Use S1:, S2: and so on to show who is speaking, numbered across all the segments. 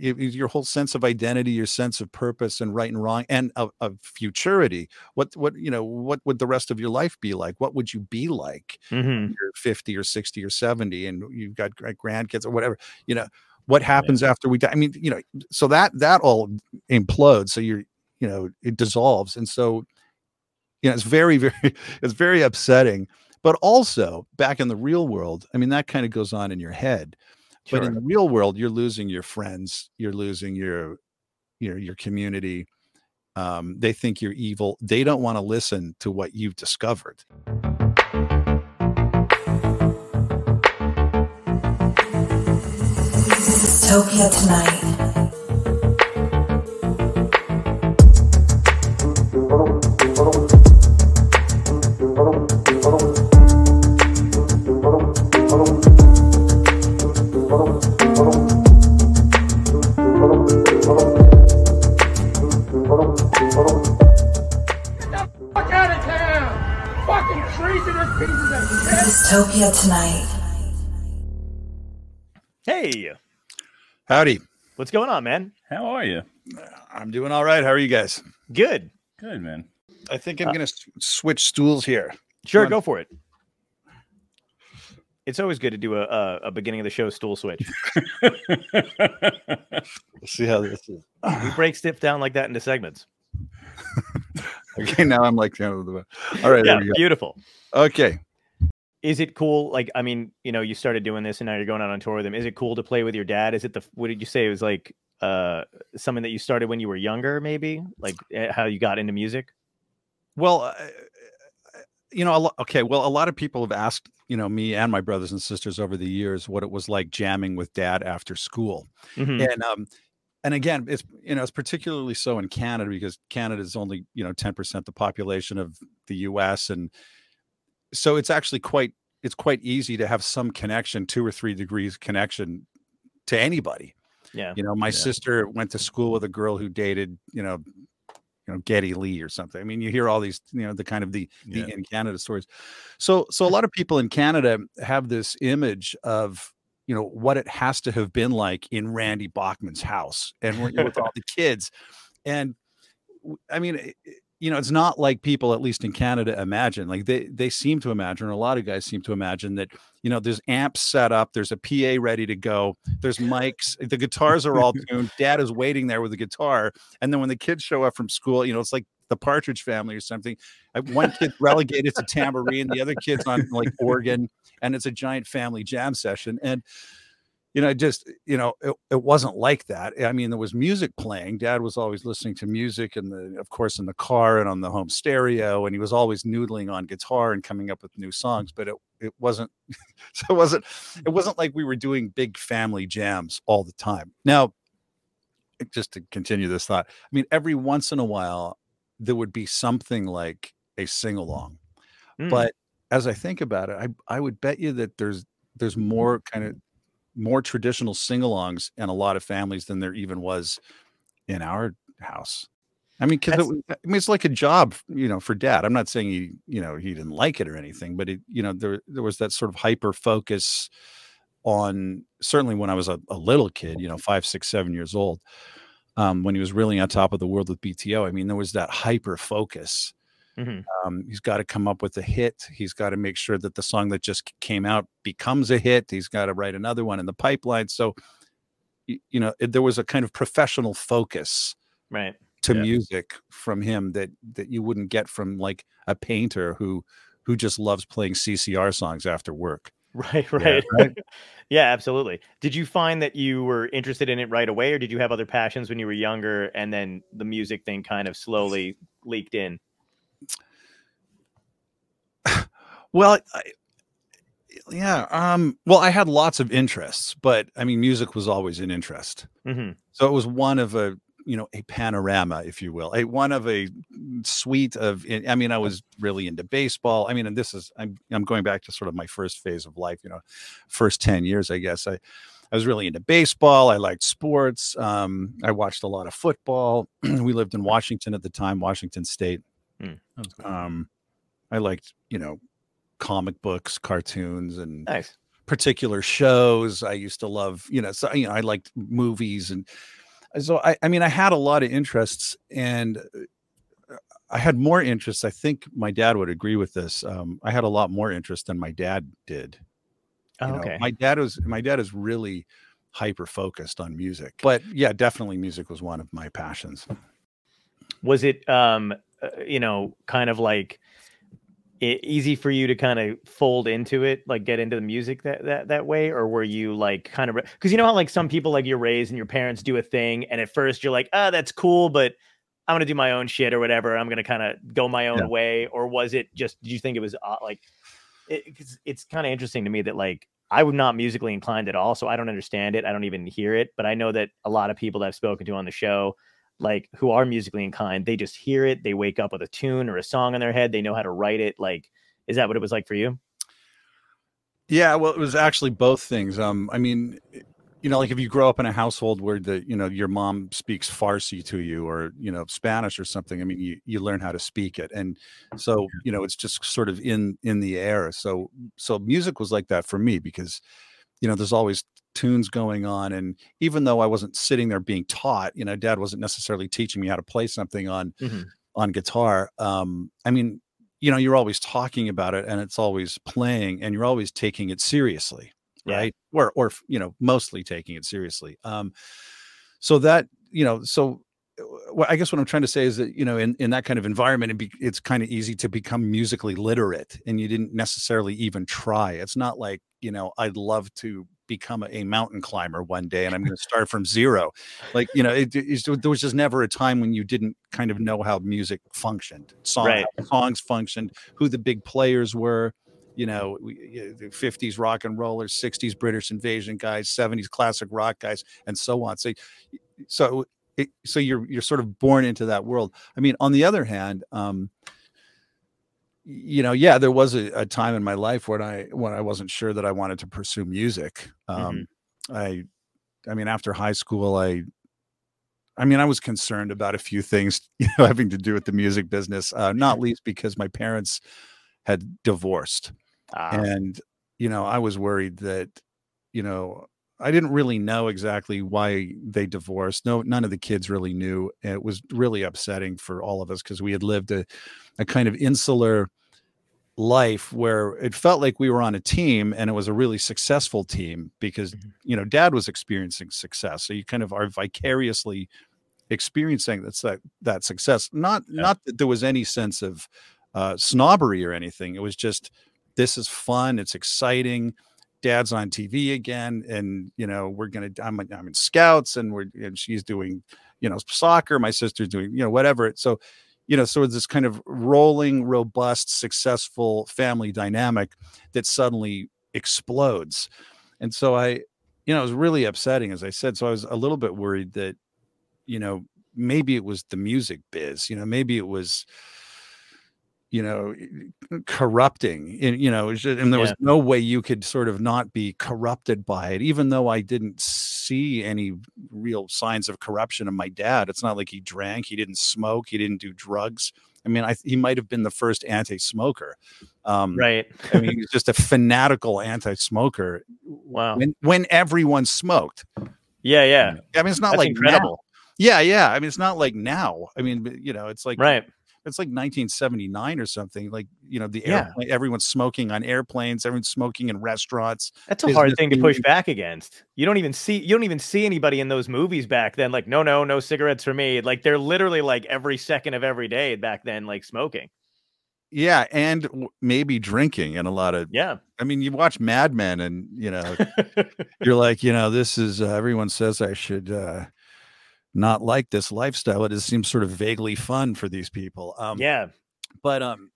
S1: it- your whole sense of identity, your sense of purpose and right and wrong, and of, of futurity. What what you know, what would the rest of your life be like? What would you be like?
S2: hmm
S1: You're 50 or 60 or 70, and you've got grandkids or whatever. You know, what happens after we die? I mean, you know, so that that all implodes. So you're, you know, it dissolves, and so you know, it's very very it's very upsetting. But also back in the real world, I mean, that kind of goes on in your head but in the real world you're losing your friends you're losing your your your community um, they think you're evil they don't want to listen to what you've discovered
S3: Dystopia tonight. Dystopia tonight.
S2: Hey,
S1: howdy
S2: what's going on, man?
S4: How are you?
S1: i'm doing all right how are you guys
S2: Good.
S4: Good, man.
S1: i think i'm gonna s- switch stools here
S2: Sure, go for it. It's always good to do a, a, a beginning of the show stool switch.
S1: we'll see how this is
S2: we break stuff down like that into segments.
S1: okay now i'm like you know, the- all right
S2: yeah,
S1: there we go.
S2: beautiful.
S1: okay
S2: Is it cool? Like, I mean, you know, you started doing this and now you're going out on tour with him. Is it cool to play with your dad? Is it the what did you say? It was like uh something that you started when you were younger, maybe? Like eh, how you got into music?
S1: Well, uh, you know, a lo- okay. Well, a lot of people have asked, you know, me and my brothers and sisters over the years what it was like jamming with dad after school,
S2: Mhm.
S1: and um, and again, it's you know, it's particularly so in Canada because Canada is only you know ten percent the population of the U.S. and so it's actually quite it's quite easy to have some connection, two or three degrees connection to anybody.
S2: Yeah.
S1: You know, my
S4: Yeah.
S1: sister went to school with a girl who dated, you know, you know, Geddy Lee or something. I mean, you hear all these, you know, the kind of the, the
S4: Yeah.
S1: in Canada stories. So, so a lot of people in Canada have this image of, you know, what it has to have been like in Randy Bachman's house and with with all the kids. And I mean, it- it- you know, it's not like people, at least in Canada, imagine. Like they they seem to imagine, or a lot of guys seem to imagine that you know there's amps set up, there's a PA ready to go, there's mics, the guitars are all tuned. Dad is waiting there with the guitar, and then when the kids show up from school, you know, it's like the Partridge Family or something. One kid relegated to tambourine, the other kid's on like organ, and it's a giant family jam session. And you know, just you know, it, it wasn't like that. I mean, there was music playing. Dad was always listening to music, and the of course in the car and on the home stereo, and he was always noodling on guitar and coming up with new songs. But it it wasn't so it wasn't it wasn't like we were doing big family jams all the time. Now, just to continue this thought, I mean, every once in a while there would be something like a sing along,
S2: Mm.
S1: but as I think about it, I I would bet you that there's there's more kind of more traditional sing-alongs in a lot of families than there even was in our house. I mean, because I mean, it's like a job, you know, for dad. I'm not saying he, you know, he didn't like it or anything, but it, you know, there there was that sort of hyper focus on certainly when I was a, a little kid, you know, five, six, seven years old, um, when he was really on top of the world with BTO. I mean, there was that hyper focus
S2: Mhm.
S1: um, he's got to come up with a hit. He's got to make sure that the song that just came out becomes a hit. He's got to write another one in the pipeline. So, you know, it, there was a kind of professional focus
S2: Right.
S1: to
S4: Yeah.
S1: music from him that that you wouldn't get from like a painter who who just loves playing CCR songs after work.
S2: Right, right.
S1: right.
S2: yeah, absolutely. Did you find that you were interested in it right away or did you have other passions when you were younger and then the music thing kind of slowly leaked in?
S1: Well, I, yeah. Um, well, I had lots of interests, but I mean, music was always an interest.
S2: hmm
S1: So it was one of a, you know, a panorama, if you will, a one of a suite of. I mean, I was really into baseball. I mean, and this is I'm I'm going back to sort of my first phase of life. You know, first ten years, I guess. I I was really into baseball. I liked sports. Um, I watched a lot of football. we lived in Washington at the time, Washington State. Um, I liked, you know, comic books, cartoons, and
S2: Nice.
S1: particular shows. I used to love, you know, so you know, I liked movies and so I, I mean, I had a lot of interests and uh, I had more interests. I think my dad would agree with this. Um, I had a lot more interest than my dad did.
S2: Oh,
S1: You know,
S2: okay.
S1: my dad was my dad is really hyper focused on music. But yeah, definitely music was one of my passions.
S2: was it um uh, you know kind of like e- easy for you to kind of fold into it like get into the music that that, that way? Or were you like kind of because you know how like some people like you're raised and your parents do a thing and at first you're like ah that's cool but i'm gonna do my own shit or whatever. I'm gonna kind of go my own
S1: Yeah.
S2: way. Or was it just did you think it was uh, like it, 'cause it's kind of interesting to me that like i'm not musically inclined at all so i don't understand it. I don't even hear it but i know that a lot of people that i've spoken to on the show like who are musically inclined, they just hear it, they wake up with a tune or a song in their head, they know how to write it. Like, is that what it was like for you?
S1: Yeah, well, it was actually both things. Um, I mean, you know, like if you grow up in a household where the, you know, your mom speaks Farsi to you or, you know, Spanish or something, I mean, you you learn how to speak it. And so, you know, it's just sort of in in the air. So so music was like that for me because, you know, there's always tunes going on and even though I wasn't sitting there being taught, you know, dad wasn't necessarily teaching me how to play something on
S2: Mhm.
S1: on guitar. Um, I mean, you know, you're always talking about it and it's always playing and you're always taking it seriously,
S2: Yeah.
S1: right? Or, or you know, mostly taking it seriously. Um, so that you know, so uh, what I guess what I'm trying to say is that you know, in in that kind of environment, it be, it's kind of easy to become musically literate, and you didn't necessarily even try. It's not like you know, I'd love to become a, mountain climber one day and I'm going to start from zero. Like, you know, it, it's- there was just never a time when you didn't kind of know how music functioned, song,
S2: Right.
S1: songs functioned, who the big players were. You know, we- the 50s rock and rollers, 60s British invasion guys, 70s classic rock guys, and so on. So, so, it, so you're you're sort of born into that world. I mean, on the other hand, um, you know, yeah, there was a, a time in my life when I when I wasn't sure that I wanted to pursue music. Um, I, I mean, after high school, I, I mean, I was concerned about a few things, you know, having to do with the music business. Uh, not least because my parents had divorced,
S2: Ah,
S1: and you know, I was worried that, you know, I didn't really know exactly why they divorced. No, none of the kids really knew. It was really upsetting for all of us because we had lived a, a kind of insular life where it felt like we were on a team and it was a really successful team because
S2: Mhm.
S1: you know dad was experiencing success so you kind of are vicariously experiencing that's that that success not
S2: Yeah.
S1: not that there was any sense of uh snobbery or anything it was just this is fun it's exciting dad's on tv again and you know we're gonna i'm, I'm in scouts and we're and she's doing you know soccer my sister's doing you know whatever. So you know so it's this kind of rolling robust successful family dynamic that suddenly explodes. And so i you know it was really upsetting as i said. So i was a little bit worried that you know maybe it was the music biz you know maybe it was you know corrupting and you know it was ju- and there was
S2: Yeah.
S1: no way you could sort of not be corrupted by it even though i didn't see any real signs of corruption in my dad it's not like he drank he didn't smoke he didn't do drugs i mean i he might have been the first anti-smoker um
S2: right.
S1: i mean he was just a fanatical anti-smoker
S2: Wow.
S1: when when everyone smoked
S2: Yeah, yeah.
S1: i mean it's not
S2: That's
S1: like now. yeah yeah i mean it's not like now i mean you know it's like
S2: Right.
S1: It's like 1979 or something like you know the
S2: Yeah.
S1: airplane everyone's smoking on airplanes everyone's smoking in restaurants
S2: That's a hard thing to push back against. You don't even see you don't even see anybody in those movies back then. Like, no, no, no cigarettes for me. Like they're literally like every second of every day back then, like smoking.
S1: yeah and w- maybe drinking and a lot of
S2: Yeah.
S1: i mean you watch mad men and you know you're like you know this is uh, everyone says i should uh not like this lifestyle it just seems sort of vaguely fun for these people um
S2: yeah.
S1: but um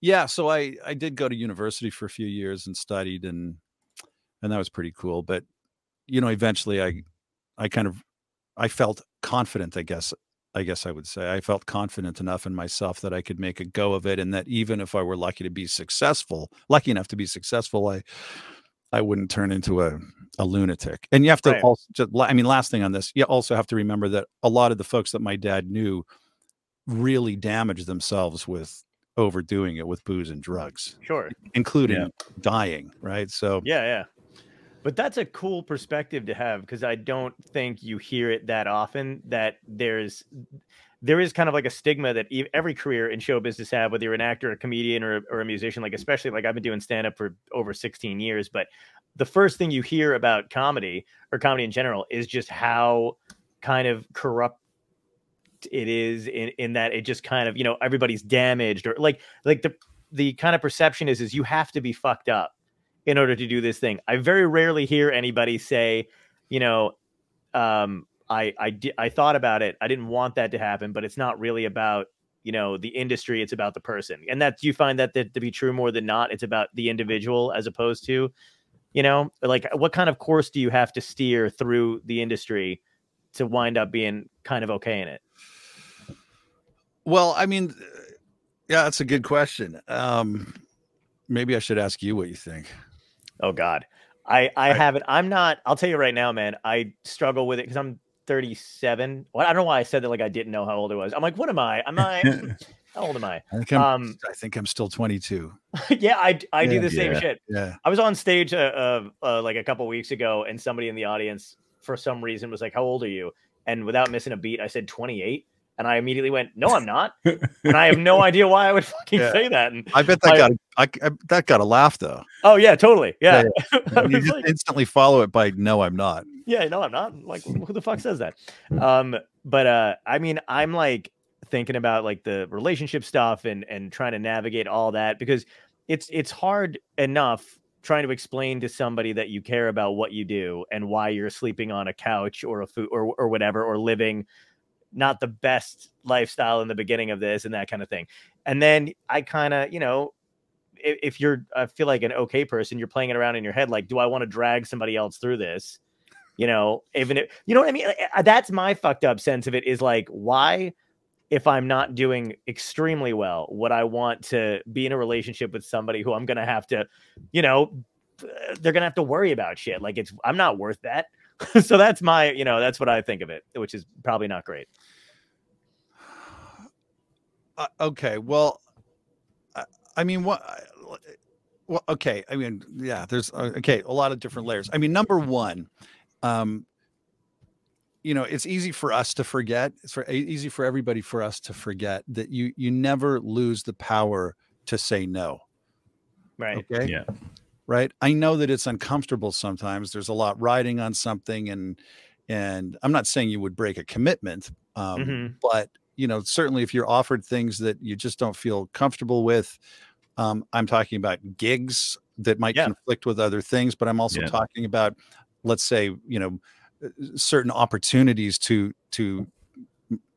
S1: yeah so i i did go to university for a few years and studied and and that was pretty cool but you know eventually i i kind of i felt confident i guess i guess i would say i felt confident enough in myself that i could make a go of it and that even if i were lucky to be successful lucky enough to be successful i i wouldn't turn into a a lunatic and you have to
S2: Right.
S1: also just, i mean last thing on this you also have to remember that a lot of the folks that my dad knew really damaged themselves with overdoing it with booze and drugs
S2: Sure.
S1: including dying right so
S2: Yeah, yeah. But that's a cool perspective to have because I don't think you hear it that often. That there's there is kind of like a stigma that every career in show business have, whether you're an actor, a comedian, or, or a musician. Like especially like I've been doing stand up for over 16 years, but the first thing you hear about comedy or comedy in general is just how kind of corrupt it is in, in that it just kind of you know everybody's damaged or like like the the kind of perception is is you have to be fucked up in order to do this thing. I very rarely hear anybody say, you know, um, I I di- I thought about it. I didn't want that to happen, but it's not really about you know the industry. It's about the person, and that you find that, that to be true more than not. It's about the individual as opposed to, you know, like what kind of course do you have to steer through the industry to wind up being kind of okay in it?
S1: Well, I mean, yeah, that's a good question. Um, maybe I should ask you what you think.
S2: Oh God, I I
S1: Right.
S2: haven't. I'm not. I'll tell you right now, man. I struggle with it because I'm 37. Well, I don't know why I said that like I didn't know how old I was. I'm like, what am I? Am I? how old am I?
S1: I think I'm,
S2: Um,
S1: I think I'm still 22.
S2: yeah, I I do
S1: Yeah.
S2: the same
S4: Yeah.
S2: shit.
S1: Yeah.
S2: I was on stage uh, uh, uh, like a couple weeks ago, and somebody in the audience for some reason was like, "How old are you?" And without missing a beat, I said 28. And I immediately went, "No, I'm not." and I have no idea why I would fucking
S1: Yeah.
S2: say that. And
S1: I bet that
S2: I-
S1: got a, I, I, that got a laugh though.
S2: oh yeah, totally, yeah. I
S1: you just
S2: like,
S1: instantly follow it by no, I'm not.
S2: yeah, no, I'm not. Like, who the fuck says that? Um, but uh, I mean, I'm like thinking about like the relationship stuff and and trying to navigate all that because it's it's hard enough trying to explain to somebody that you care about what you do and why you're sleeping on a couch or a food or or whatever or living not the best lifestyle in the beginning of this and that kind of thing. And then I kind of, you know, if, if you're I feel like an okay person, you're playing it around in your head like, do I want to drag somebody else through this? You know, even if you know what I mean. Uh, That's my fucked up sense of it. Is like, why, if I'm not doing extremely well, would I want to be in a relationship with somebody who I'm gonna have to, you know, uh, they're gonna have to worry about shit. Like it's I'm not worth that. so that's my, you know, that's what I think of it, which is probably not great.
S1: Uh, okay. Well, I, I mean, what? I- Well, okay. I mean, yeah. There's uh, okay. A lot of different layers. I mean, number one, um, you know, it's easy for us to forget. It's for, easy for everybody for us to forget that you you never lose the power to say no.
S2: Right.
S1: Okay.
S4: Yeah.
S1: Right i know that it's uncomfortable sometimes there's a lot riding on something and and i'm not saying you would break a commitment um,
S2: Mhm.
S1: but you know certainly if you're offered things that you just don't feel comfortable with um, i'm talking about gigs that might
S2: Yeah.
S1: conflict with other things but i'm also
S4: Yeah.
S1: talking about let's say you know uh, certain opportunities to to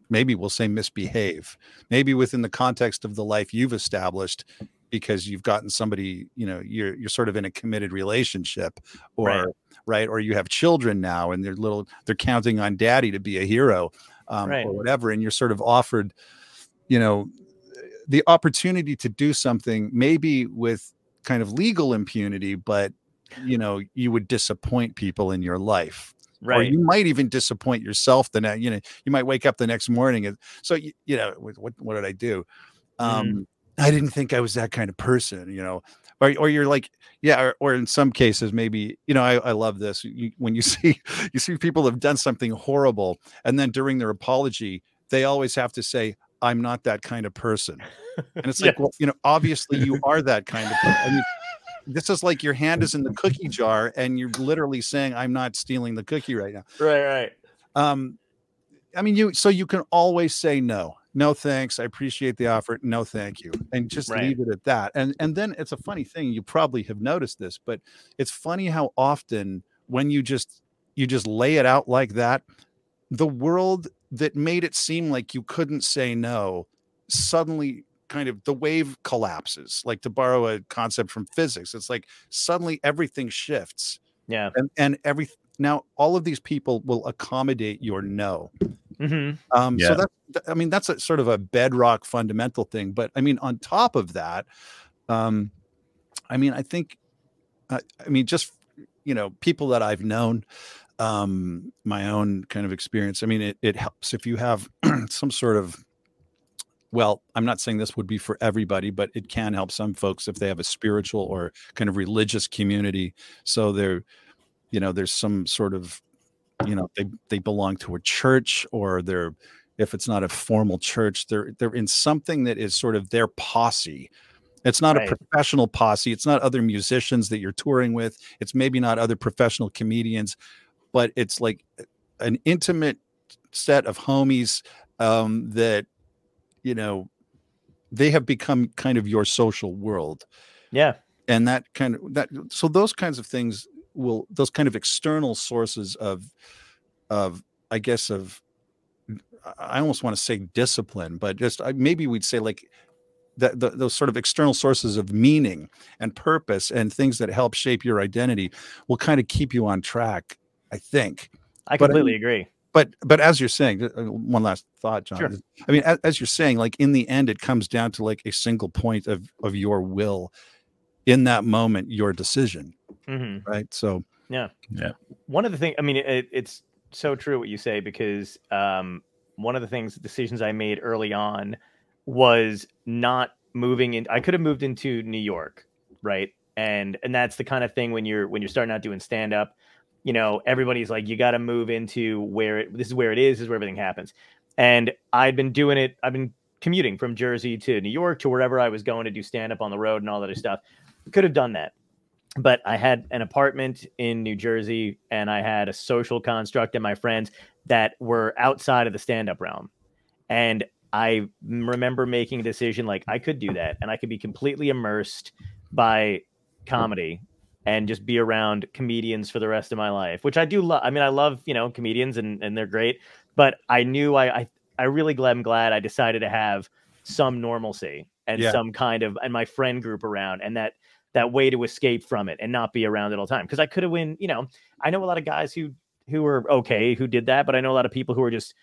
S1: maybe we'll say misbehave maybe within the context of the life you've established because you've gotten somebody you know you're you're sort of in a committed relationship or
S2: Right.
S1: right, or you have children now and they're little they're counting on daddy to be a hero um,
S2: Right.
S1: or whatever and you're sort of offered you know the opportunity to do something maybe with kind of legal impunity but you know you would disappoint people in your life or
S2: Right.
S1: you might even disappoint yourself the next you know you might wake up the next morning and so you, you know what, what did i do um
S2: Mhm.
S1: I didn't think i was that kind of person you know or, or you're like yeah or, or in some cases maybe you know i, I love this you, when you see you see people have done something horrible and then during their apology they always have to say i'm not that kind of person and it's like well you know obviously you are that kind of person I mean, this is like your hand is in the cookie jar and you're literally saying i'm not stealing the cookie right now
S2: Right. Right.
S1: um i mean you so you can always say no no thanks i appreciate the offer no thank you and just
S2: Right.
S1: leave it at that and and then it's a funny thing you probably have noticed this but it's funny how often when you just you just lay it out like that the world that made it seem like you couldn't say no suddenly kind of the wave collapses like to borrow a concept from physics it's like suddenly everything shifts
S2: Yeah.
S1: and and every now all of these people will accommodate your no
S2: hmm
S1: um so
S4: Yeah.
S1: that th- i mean that's a sort of a bedrock fundamental thing but i mean on top of that um i mean i think uh, i mean just you know people that i've known um my own kind of experience i mean it, it helps if you have some sort of well i'm not saying this would be for everybody but it can help some folks if they have a spiritual or kind of religious community so they're you know there's some sort of you know they they belong to a church or they're if it's not a formal church they're they're in something that is sort of their posse it's not
S2: Right.
S1: a professional posse it's not other musicians that you're touring with it's maybe not other professional comedians but it's like an intimate set of homies um that you know they have become kind of your social world
S2: Yeah.
S1: and that kind of that so those kinds of things will those kind of external sources of of i guess of i almost want to say discipline but just maybe we'd say like that the, those sort of external sources of meaning and purpose and things that help shape your identity will kind of keep you on track i think
S2: I completely
S1: mean-
S2: agree.
S1: but but as you're saying uh, one last thought john
S2: Sure.
S1: i mean as, as you're saying like in the end it comes down to like a single point of of your will in that moment your decision
S2: hmm
S1: right? So yeah, yeah.
S2: one of the things i mean it, it's so true what you say because um, one of the things decisions i made early on was not moving in i could have moved into new york right? And and that's the kind of thing when you're when you're starting out doing stand up you know everybody's like you got to move into where it this is where it is this is where everything happens. And i'd been doing it i've been commuting from jersey to new york to wherever i was going to do stand up on the road and all that other stuff. Could have done that but I had an apartment in New Jersey and I had a social construct and my friends that were outside of the stand up realm. And I remember making a decision like I could do that and I could be completely immersed by comedy and just be around comedians for the rest of my life, which I do love. I mean, I love, you know, comedians and, and they're great, but I knew I, I, I really glad, I'm glad I decided to have some normalcy and
S1: Yeah.
S2: some kind of, and my friend group around and that, that way to escape from it and not be around it all the time. Cause I could have win, you know, I know a lot of guys who, who were okay, who did that, but I know a lot of people who are just,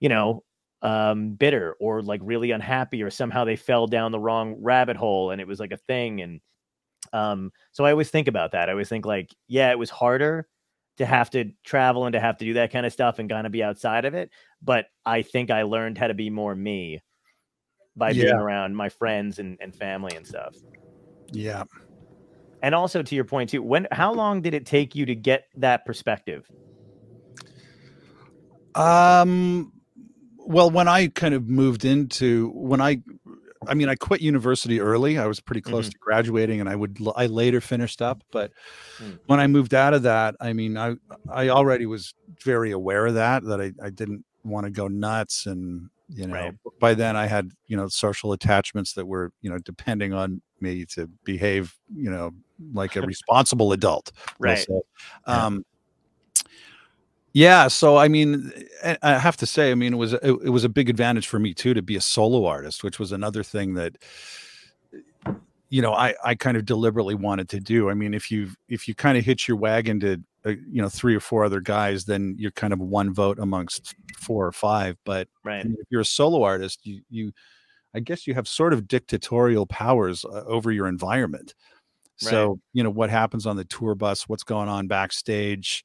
S2: you know, um, bitter or like really unhappy or somehow they fell down the wrong rabbit hole and it was like a thing. And, um, so I always think about that. I always think like, yeah, it was harder to have to travel and to have to do that kind of stuff and kind of be outside of it. But I think I learned how to be more me by being around my friends and, and family and stuff.
S1: yeah
S2: And also to your point too, when how long did it take you to get that perspective?
S1: um well when i kind of moved into when i i mean i quit university early i was pretty close
S2: Mhm.
S1: to graduating and i would I later finished up but
S2: Mm.
S1: when i moved out of that i mean i i already was very aware of that that i, I didn't want to go nuts and you know
S2: Right.
S1: by then i had you know social attachments that were you know depending on me to behave you know like a responsible adult
S2: Right.
S1: um yeah so i mean I- i have to say i mean it was it, it was a big advantage for me too to be a solo artist which was another thing that you know i i kind of deliberately wanted to do i mean if you if you kind of hitch your wagon to uh, you know three or four other guys then you're kind of one vote amongst four or five but
S2: Right.
S1: if you're a solo artist you you i guess you have sort of dictatorial powers uh, over your environment. So you know what happens on the tour bus? What's going on backstage?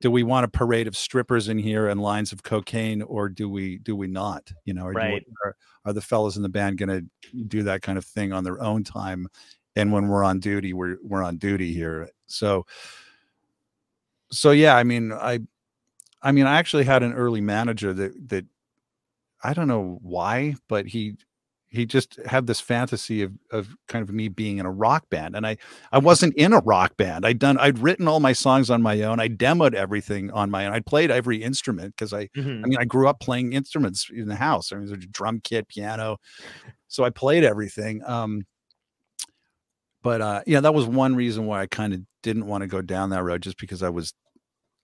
S1: Do we want a parade of strippers in here and lines of cocaine or do we do we not you know we- are, are the fellas in the band going to do that kind of thing on their own time? And when we're on duty we're we're on duty here. So so yeah i mean i i mean i actually had an early manager that that i don't know why but he he just had this fantasy of of kind of me being in a rock band and i i wasn't in a rock band i'd done i'd written all my songs on my own i demoed everything on my own i played every instrument because i
S2: Mhm.
S1: I mean, I grew up playing instruments in the house. I mean, there's a drum kit, piano. So I played everything. Um, but uh, yeah, that was one reason why I kind of didn't want to go down that road, just because I was,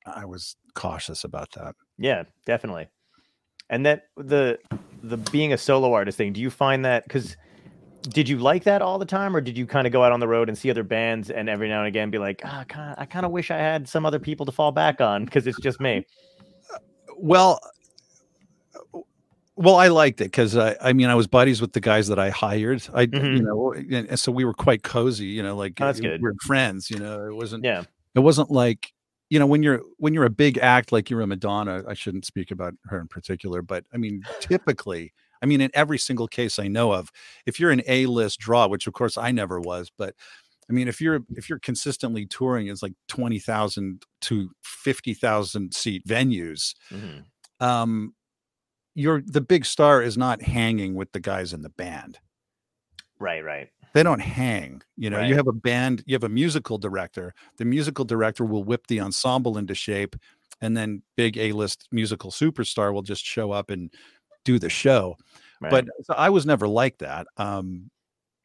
S1: I was cautious about that.
S2: Yeah, definitely. And that the the being a solo artist thing, do you find that because did you like that all the time, or did you kind of go out on the road and see other bands and every now and again be like, ah, kinda, I kind of wish I had some other people to fall back on because it's just me.
S1: Well, well, I liked it because I, I mean, I was buddies with the guys that I hired. I, you
S2: Mhm.
S1: know, and, and so we were quite cozy. You know, like
S2: Oh, that's
S1: uh,
S2: good.
S1: we we're friends. You know, it wasn't.
S2: Yeah,
S1: it wasn't like you know when you're when you're a big act like you're a madonna i shouldn't speak about her in particular but i mean typically i mean in every single case i know of if you're an a-list draw which of course i never was but I mean, if you're if you're consistently touring, it's like twenty thousand to fifty thousand seat venues.
S2: Mhm.
S1: Um, you're the big star is not hanging with the guys in the band.
S2: Right, right.
S1: They don't hang. You know, you have a band, you have a musical director. The musical director will whip the ensemble into shape, and then big A-list musical superstar will just show up and do the show.
S2: right.
S1: But so I was never like that. Um,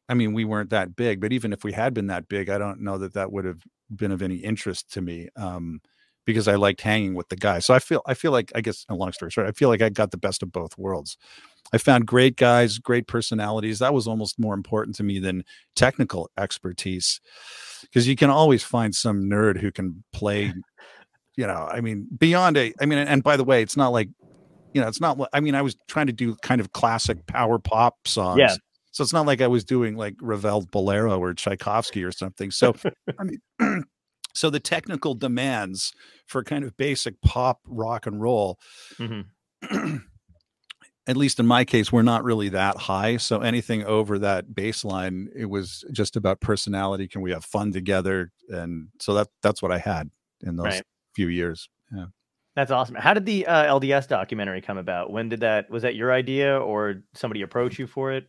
S1: I mean, we weren't that big, but even if we had been that big, I don't know that that would have been of any interest to me. Um, because I liked hanging with the guys. So I feel I feel like I guess a long story short, I feel like I got the best of both worlds. I found great guys, great personalities. That was almost more important to me than technical expertise. Because you can always find some nerd who can play, you know, I mean, beyond a I mean, and by the way, it's not like, you know, it's not I mean, I was trying to do kind of classic power pop songs.
S2: Yeah.
S1: So it's not like I was doing like Ravel Bolero or Tchaikovsky or something. So I mean so the technical demands for kind of basic pop rock and roll
S2: Mhm.
S1: at least in my case were not really that high so anything over that baseline it was just about personality can we have fun together and so that that's what i had in those
S2: Right.
S1: few years Yeah.
S2: That's awesome. How did the uh, LDS documentary come about? When did that? Was that your idea, or somebody approach you for it?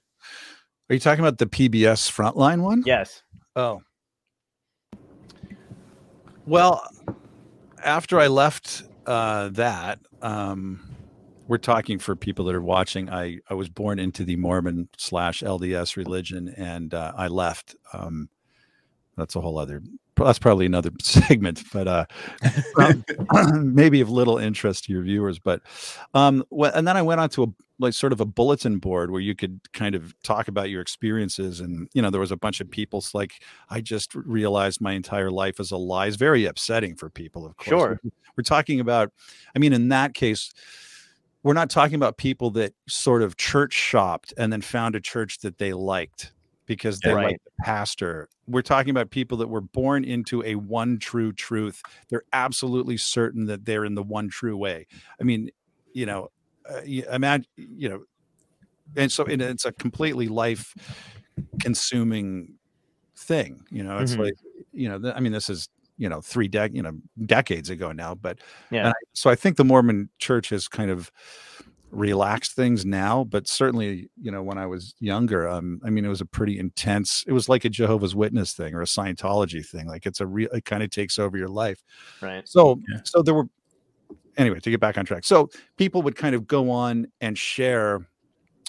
S1: are you talking about the pbs frontline one
S2: Yes.
S1: Oh. Well, after I left uh, that, um, we're talking for people that are watching. I, I was born into the Mormon slash LDS religion and uh, I left. Um, that's a whole other, that's probably another segment, but uh, um, maybe of little interest to your viewers. But, um, and then I went on to a like sort of a bulletin board where you could kind of talk about your experiences. And, you know, there was a bunch of mm-hmm. people s- like, I just realized my entire life is a lie. It's very upsetting for people, of course.
S2: Sure.
S1: We're, talking about, I mean, in that case, we're not talking about people that sort of church shopped and then found a church that they liked because they
S2: Yeah.
S1: liked the pastor. We're talking about people that were born into a one true truth. They're absolutely certain that they're in the one true way. I mean, you know, uh, imagine, you know, and so and it's a completely life consuming thing. You know, it's
S2: Mhm.
S1: like, you know, th- I mean, this is you know three dec you know decades ago now, but
S2: Yeah.
S1: I, so I think the Mormon Church has kind of relaxed things now, but certainly, you know, when I was younger, um, I mean, it was a pretty intense. It was like a Jehovah's Witness thing or a Scientology thing. Like it's a real. It kind of takes over your life.
S2: Right.
S1: So,
S4: Yeah.
S1: so there were. Anyway, to get back on track, so people would kind of go on and share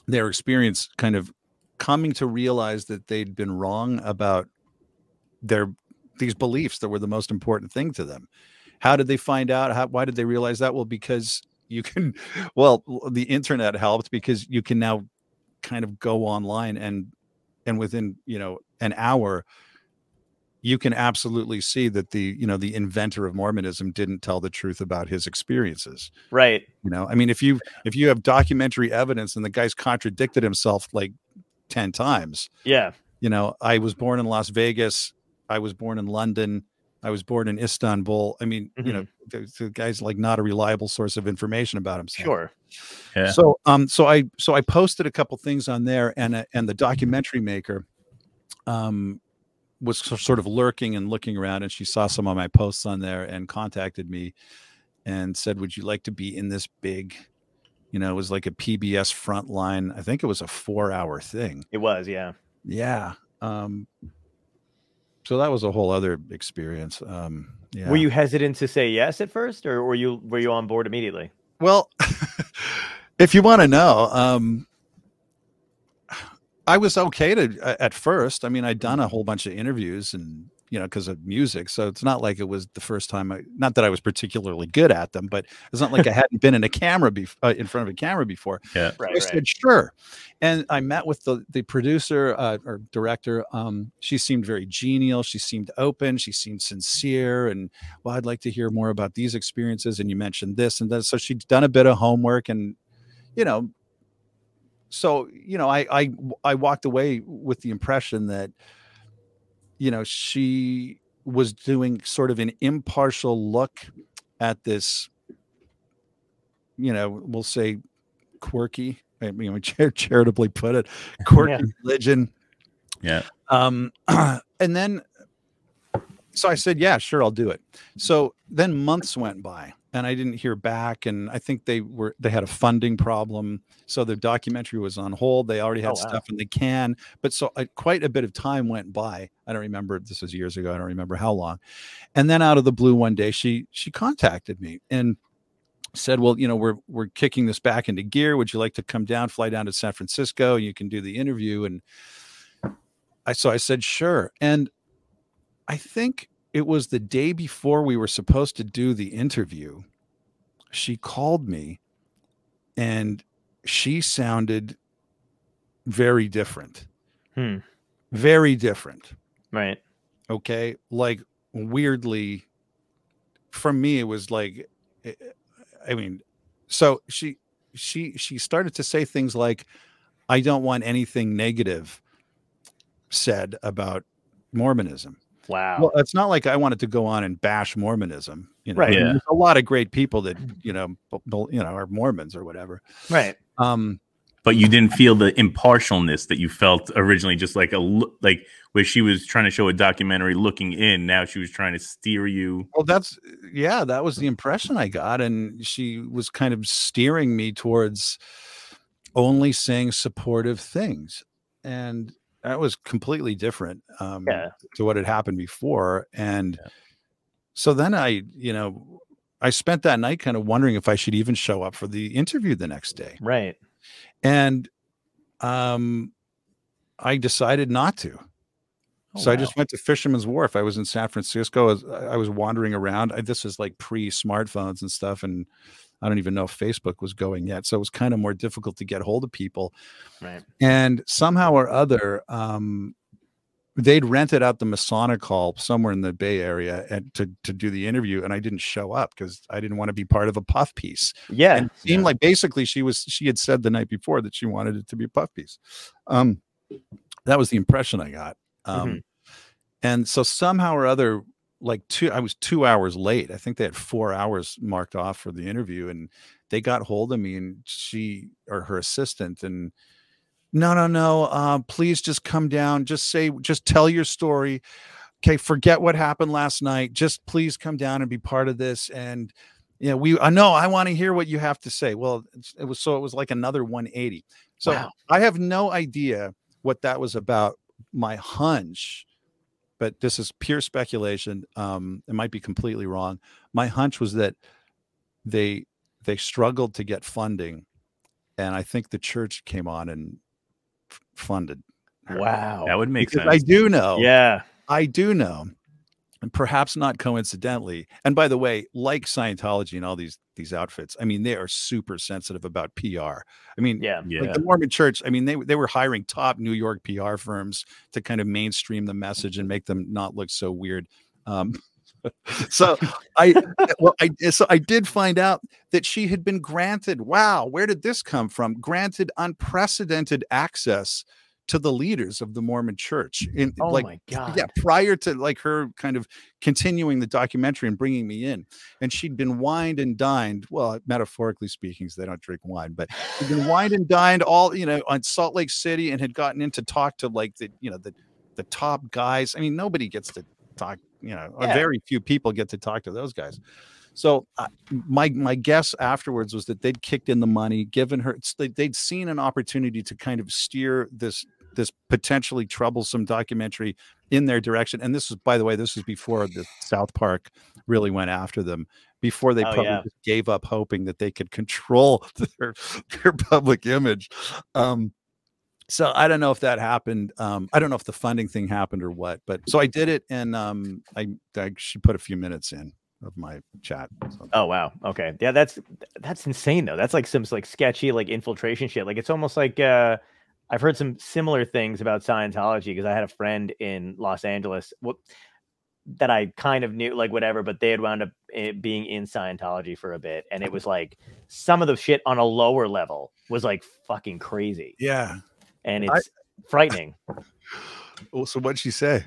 S1: their experience, kind of coming to realize that they'd been wrong about their these beliefs that were the most important thing to them. How did they find out? How, why did they realize that? Well, because you can, well, the internet helped because you can now kind of go online and, and within, you know, an hour, you can absolutely see that the, you know, the inventor of Mormonism didn't tell the truth about his experiences.
S2: Right.
S1: You know, I mean, if you, if you have documentary evidence and the guy's contradicted himself like 10 times,
S2: Yeah.
S1: you know, I was born in Las Vegas. I was born in London. I was born in Istanbul. I mean, you know, the, the guy's like not a reliable source of information about himself.
S2: Sure.
S4: Yeah.
S1: So, um, so I, so I posted a couple things on there, and uh, and the documentary maker, um, was sort of lurking and looking around, and she saw some of my posts on there and contacted me, and said, "Would you like to be in this big?" You know, it was like a PBS frontline. I think it was a four-hour thing.
S2: It was. Yeah.
S1: Yeah. Um, so that was a whole other experience. Um, yeah.
S2: Were you hesitant to say yes at first, or were you were you on board immediately?
S1: Well, if you want to know, um, I was okay to at first. I mean, I'd done a whole bunch of interviews and you know because of music, so it's not like it was the first time. I not that I was particularly good at them, but it's not like I hadn't been in a camera bef- uh, in front of a camera before.
S4: Yeah.
S2: Right.
S1: I said sure, and I met with the the producer uh, or director. Um, she seemed very genial. She seemed open. She seemed sincere. And well, I'd like to hear more about these experiences. And you mentioned this and that. So she'd done a bit of homework, and you know, so you know, I I I walked away with the impression that you know she was doing sort of an impartial look at this you know we'll say quirky i mean we char- charitably put it quirky
S2: Yeah.
S1: religion
S4: Yeah.
S1: um and then so I said, yeah, sure, I'll do it. So then months went by and I didn't hear back. And I think they were, they had a funding problem. So the documentary was on hold. They already had
S2: Oh, wow.
S1: stuff in the can. But so uh, quite a bit of time went by. I don't remember, this was years ago. I don't remember how long. And then out of the blue one day, she, she contacted me and said, well, you know, we're, we're kicking this back into gear. Would you like to come down, fly down to San Francisco? You can do the interview. And I, so I said, sure. And I think it was the day before we were supposed to do the interview. She called me and she sounded very different.
S2: Hmm.
S1: Very different.
S2: Right.
S1: Okay. Like weirdly, for me, it was like, eh, I mean, so she, she, she started to say things like, I don't want anything negative said about Mormonism.
S2: Wow.
S1: Well, it's not like I wanted to go on and bash Mormonism. You know,
S2: Right.
S4: Yeah.
S1: there's a lot of great people that you know, b- b- you know, are Mormons or whatever.
S2: right.
S1: Um,
S4: but you didn't feel the impartialness that you felt originally just like a look like where she was trying to show a documentary looking in now she was trying to steer you
S1: well, that's yeah, that was the impression I got, and she was kind of steering me towards only saying supportive things, and that was completely different um,
S2: Yeah.
S1: to what had happened before. And so then I, you know, I spent that night kind of wondering if I should even show up for the interview the next day.
S2: Right.
S1: and um i decided not to
S2: Oh,
S1: so i just went to fisherman's wharf i was in san francisco I was, I was wandering around I, this is like pre smartphones and stuff and i don't even know if facebook was going yet so it was kind of more difficult to get hold of people
S2: Right.
S1: and somehow or other um they'd rented out the masonic hall somewhere in the bay area and to, to do the interview and i didn't show up because i didn't want to be part of a puff piece
S2: Yeah.
S1: and it seemed
S4: yeah.
S1: like basically she was she had said the night before that she wanted it to be a puff piece um that was the impression i got um
S2: Mhm.
S1: and so somehow or other like two i was two hours late. I think they had four hours marked off for the interview and they got hold of me and she or her assistant and no no no uh please just come down. Just say just tell your story. Okay forget what happened last night. Just please come down and be part of this and yeah we i know i want to hear what you have to say. Well it was so it was like another 180 so
S2: Wow.
S1: i have no idea what that was about my hunch but this is pure speculation um it might be completely wrong my hunch was that they they struggled to get funding and i think the church came on and f- funded her.
S2: Wow.
S4: that would make
S1: because
S4: sense
S1: i do know
S2: Yeah.
S1: I do know, and perhaps not coincidentally. And by the way, like Scientology and all these these outfits, I mean they are super sensitive about PR. I mean,
S2: Yeah.
S4: yeah
S1: like the Mormon Church. I mean they they were hiring top New York PR firms to kind of mainstream the message and make them not look so weird. Um, so I well I so I did find out that she had been granted. Wow, where did this come from? Granted unprecedented access to the leaders of the Mormon Church in
S2: Oh
S1: like
S2: my god.
S1: yeah prior to like her kind of continuing the documentary and bringing me in and she'd been wined and dined well metaphorically speaking 'cause they don't drink wine but she'd been wined and dined all you know on salt lake city and had gotten in to talk to like the you know the the top guys i mean nobody gets to talk you know or
S2: Yeah.
S1: very few people get to talk to those guys so uh, my my guess afterwards was that they'd kicked in the money given her they'd seen an opportunity to kind of steer this this potentially troublesome documentary in their direction. And this was, by the way, this was before the South Park really went after them. Before they
S2: Oh,
S1: probably
S2: yeah.
S1: gave up hoping that they could control their their public image. Um, so I don't know if that happened. Um, I don't know if the funding thing happened or what. But so I did it, and um, I I should put a few minutes in of my chat. So,
S2: Oh wow. Okay. Yeah, that's that's insane though. That's like some like sketchy like infiltration shit. Like it's almost like uh I've heard some similar things about Scientology because I had a friend in Los Angeles well, that I kind of knew like whatever, but they had wound up eh, being in Scientology for a bit and it was like some of the shit on a lower level was like fucking crazy
S1: yeah.
S2: and
S1: I-
S2: it's frightening.
S1: Well, so what'd she say?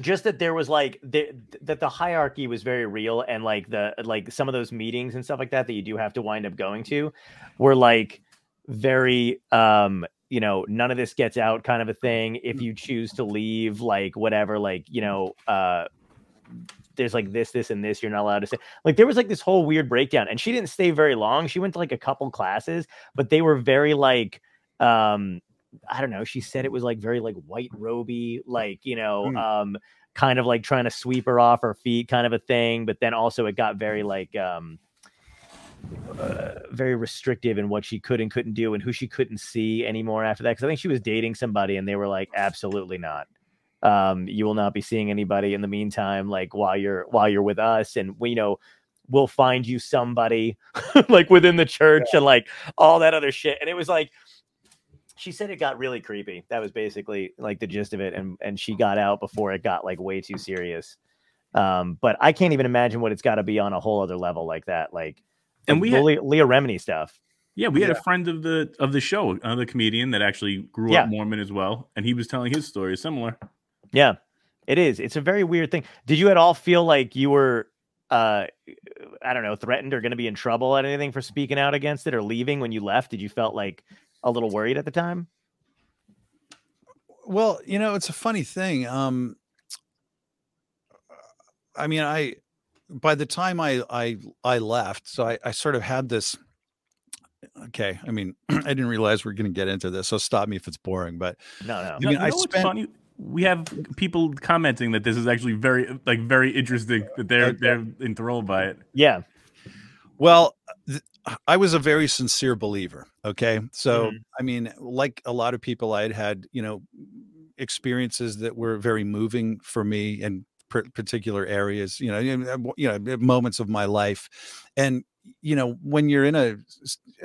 S2: just that there was like the, that the hierarchy was very real and like the like some of those meetings and stuff like that that you do have to wind up going to were like very um you know, none of this gets out kind of a thing. If you choose to leave, like whatever, like, you know, uh there's like this, this, and this you're not allowed to say. Like there was like this whole weird breakdown, and she didn't stay very long. She went to like a couple classes, but they were very like um I don't know. She said it was like very like white roby, like you know,
S1: Mm.
S2: um, kind of like trying to sweep her off her feet, kind of a thing. But then also it got very like um, uh, very restrictive in what she could and couldn't do and who she couldn't see anymore after that. Because I think she was dating somebody, and they were like, absolutely not. Um, you will not be seeing anybody in the meantime, like while you're while you're with us, and we you know we'll find you somebody like within the church and like all that other shit. And it was like she said it got really creepy. That was basically like the gist of it, and and she got out before it got like way too serious. Um, but I can't even imagine what it's got to be on a whole other level like that. Like,
S4: And we
S2: the
S4: had-
S2: Leah, Leah Remini stuff.
S4: Yeah, we had a friend of the of the show, another comedian that actually grew
S2: Yeah.
S4: up Mormon as well, and he was telling his story similar.
S2: Yeah, it is. It's a very weird thing. Did you at all feel like you were, uh, I don't know, threatened or going to be in trouble at anything for speaking out against it or leaving when you left? Did you felt like a little worried at the time?
S1: Well, you know, it's a funny thing. Um, I mean, I by the time I I I left, so I, I sort of had this. Okay, I mean, I didn't realize we are going to get into this, so stop me if it's boring. But
S2: No, no.
S1: I mean,
S4: know,
S1: I
S4: you know what's
S1: spent-
S4: funny? We have people commenting that this is actually very like very interesting that they're
S1: Okay.
S4: they're enthralled by it.
S2: Yeah.
S1: Well, th- I was a very sincere believer. Okay. So,
S2: Mhm.
S1: I mean, like a lot of people, I had had, you know, experiences that were very moving for me in per- particular areas, you know, you know, moments of my life. And, you know, when you're in a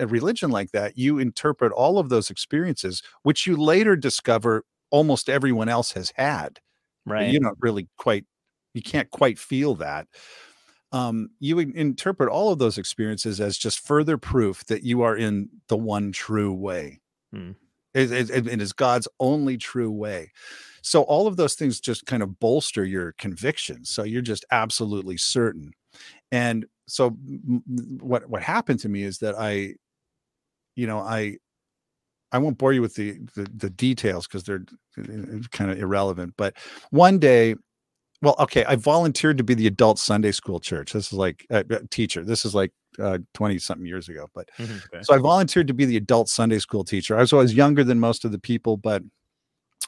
S1: religion like that, you interpret all of those experiences, which you later discover almost everyone else has had
S2: Right.
S1: you don't really quite you can't quite feel that um you interpret all of those experiences as just further proof that you are in the one true way
S2: Hmm.
S1: It, it, it- is god's only true way so all of those things just kind of bolster your conviction so you're just absolutely certain and so what what happened to me is that i you know i I won't bore you with the the, the details because they're kind of irrelevant. But one day, well, okay, I volunteered to be the adult Sunday school church. This is like a, a teacher. This is like twenty something years ago. But
S2: Mhm.
S4: Okay.
S1: so I volunteered to be the adult Sunday school teacher. I was always younger than most of the people, but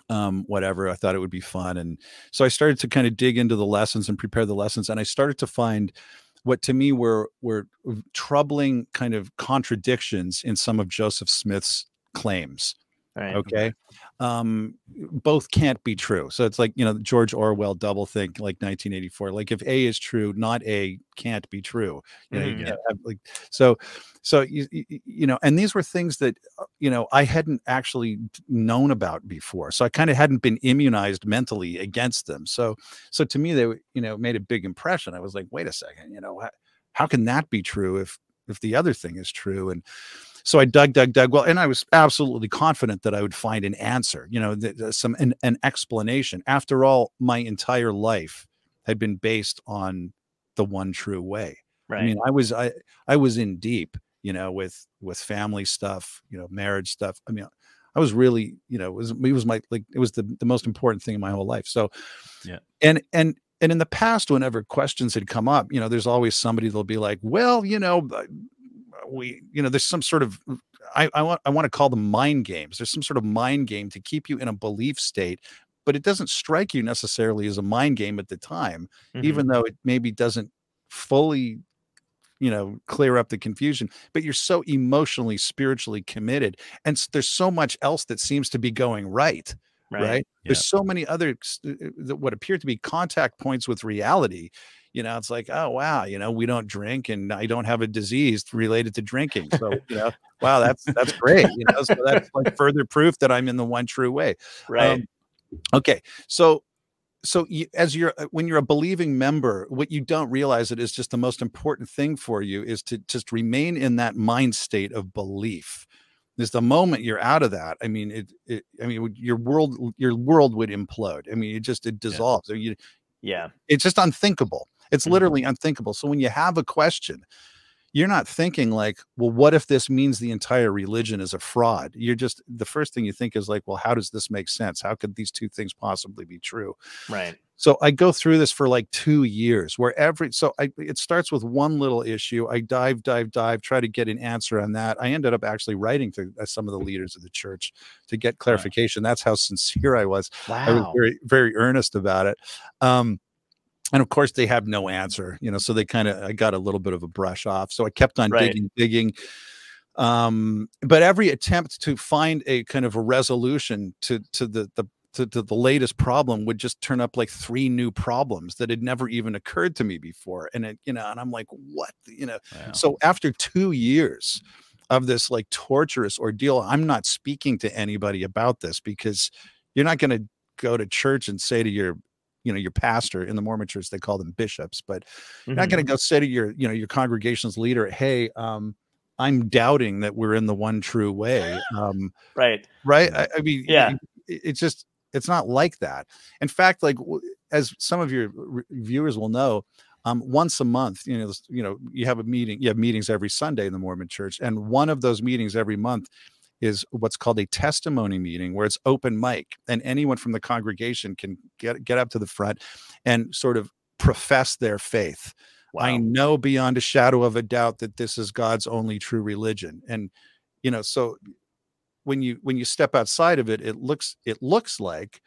S1: um whatever i thought it would be fun and so i started to kind of dig into the lessons and prepare the lessons and i started to find what to me were were troubling kind of contradictions in some of joseph smith's claims
S2: Right.
S1: okay um both can't be true. So it's like you know george orwell double think like 1984 like if a is true not a can't be true you know you
S2: Mhm.
S1: can't have, like so so you, you know and these were things that uh, you know i hadn't actually known about before so i kind of hadn't been immunized mentally against them. So so to me they you know made a big impression. I was like wait a second you know how, how can that be true if if the other thing is true? And so I dug, dug, dug. Well, and I was absolutely confident that I would find an answer, you know, th- th- some an, an explanation. After all, my entire life had been based on the one true way.
S2: Right.
S1: I mean, I was I I was in deep, you know, with with family stuff, you know, marriage stuff. I mean, I was really, you know, it was it was my like it was the the most important thing in my whole life. So,
S4: Yeah.
S1: and and and in the past, whenever questions had come up, you know, there's always somebody that'll be like, well, you know, uh, we, you know, there's some sort of I, I want I want to call them mind games. There's some sort of mind game to keep you in a belief state, but it doesn't strike you necessarily as a mind game at the time
S2: Mhm.
S1: even though it maybe doesn't fully you know clear up the confusion but you're so emotionally spiritually committed and there's so much else that seems to be going right right, there's so many other uh, uh, what appear to be contact points with reality you know it's like oh wow you know we don't drink and i don't have a disease related to drinking so you know wow that's that's great you know so that's like further proof that i'm in the one true way
S2: Right.
S1: um, okay, so so you, as you're uh, when you're a believing member, what you don't realize it is just the most important thing for you is to just remain in that mind state of belief. Is the moment you're out of that, I mean, it, it I mean, your world, your world would implode. I mean, it just it dissolves. Or You,
S2: yeah.
S1: it's just unthinkable. It's
S2: Mhm.
S1: literally unthinkable. So when you have a question, you're not thinking like, well, what if this means the entire religion is a fraud? You're just the first thing you think is like, well, how does this make sense? How could these two things possibly be true?
S2: Right.
S1: So I go through this for like two years where every so I it starts with one little issue. I dive, dive, dive, try to get an answer on that. I ended up actually writing to uh, some of the leaders of the church to get clarification. That's how sincere I was. Wow. I was very, very earnest about it. Um, and of course they have no answer, you know, so they kind of I got a little bit of a brush off. So I kept on
S2: Right.
S1: digging, digging. Um, but every attempt to find a kind of a resolution to to the the to, to the latest problem would just turn up like three new problems that had never even occurred to me before. And it, you know, and I'm like, what? You know,
S4: Wow.
S1: so after two years of this like torturous ordeal, I'm not speaking to anybody about this because you're not going to go to church and say to your, you know, your pastor in the Mormon church, they call them bishops, but you're not going to go say to your, you know, your congregation's leader, hey, um, I'm doubting that we're in the one true way. Um,
S2: Right.
S1: right? I, I mean,
S2: Yeah.
S1: it- it's just it's not like that. In fact, like as some of your re- viewers will know, um, once a month, you know, you know, you have a meeting. You have meetings every Sunday in the Mormon Church, and one of those meetings every month is what's called a testimony meeting, where it's open mic, and anyone from the congregation can get get up to the front and sort of profess their faith. I know beyond a shadow of a doubt that this is God's only true religion. And you know, so when you when you step outside of it, it looks it looks like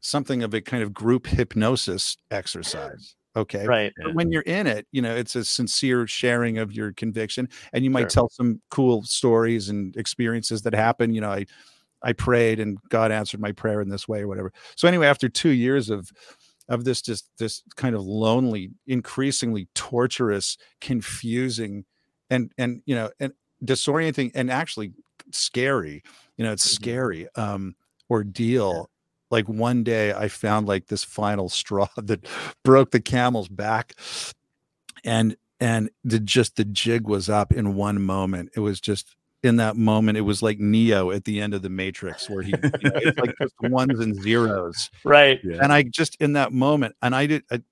S1: something of a kind of group hypnosis exercise. Okay.
S2: Right.
S1: But when you're in it, you know, it's a sincere sharing of your conviction. And you might
S2: Sure.
S1: tell some cool stories and experiences that happen. You know, I I prayed and God answered my prayer in this way or whatever. So anyway, after two years of of this just this kind of lonely, increasingly torturous, confusing, and and you know, and disorienting and actually scary, you know, it's
S2: Mhm.
S1: scary um ordeal. Like one day I found like this final straw that broke the camel's back and and the just the jig was up in one moment. It was just in that moment, it was like Neo at the end of the Matrix, where he, you know, it's like just ones and zeros
S2: Right.
S4: Yeah.
S1: and I just in that moment, and I did, I,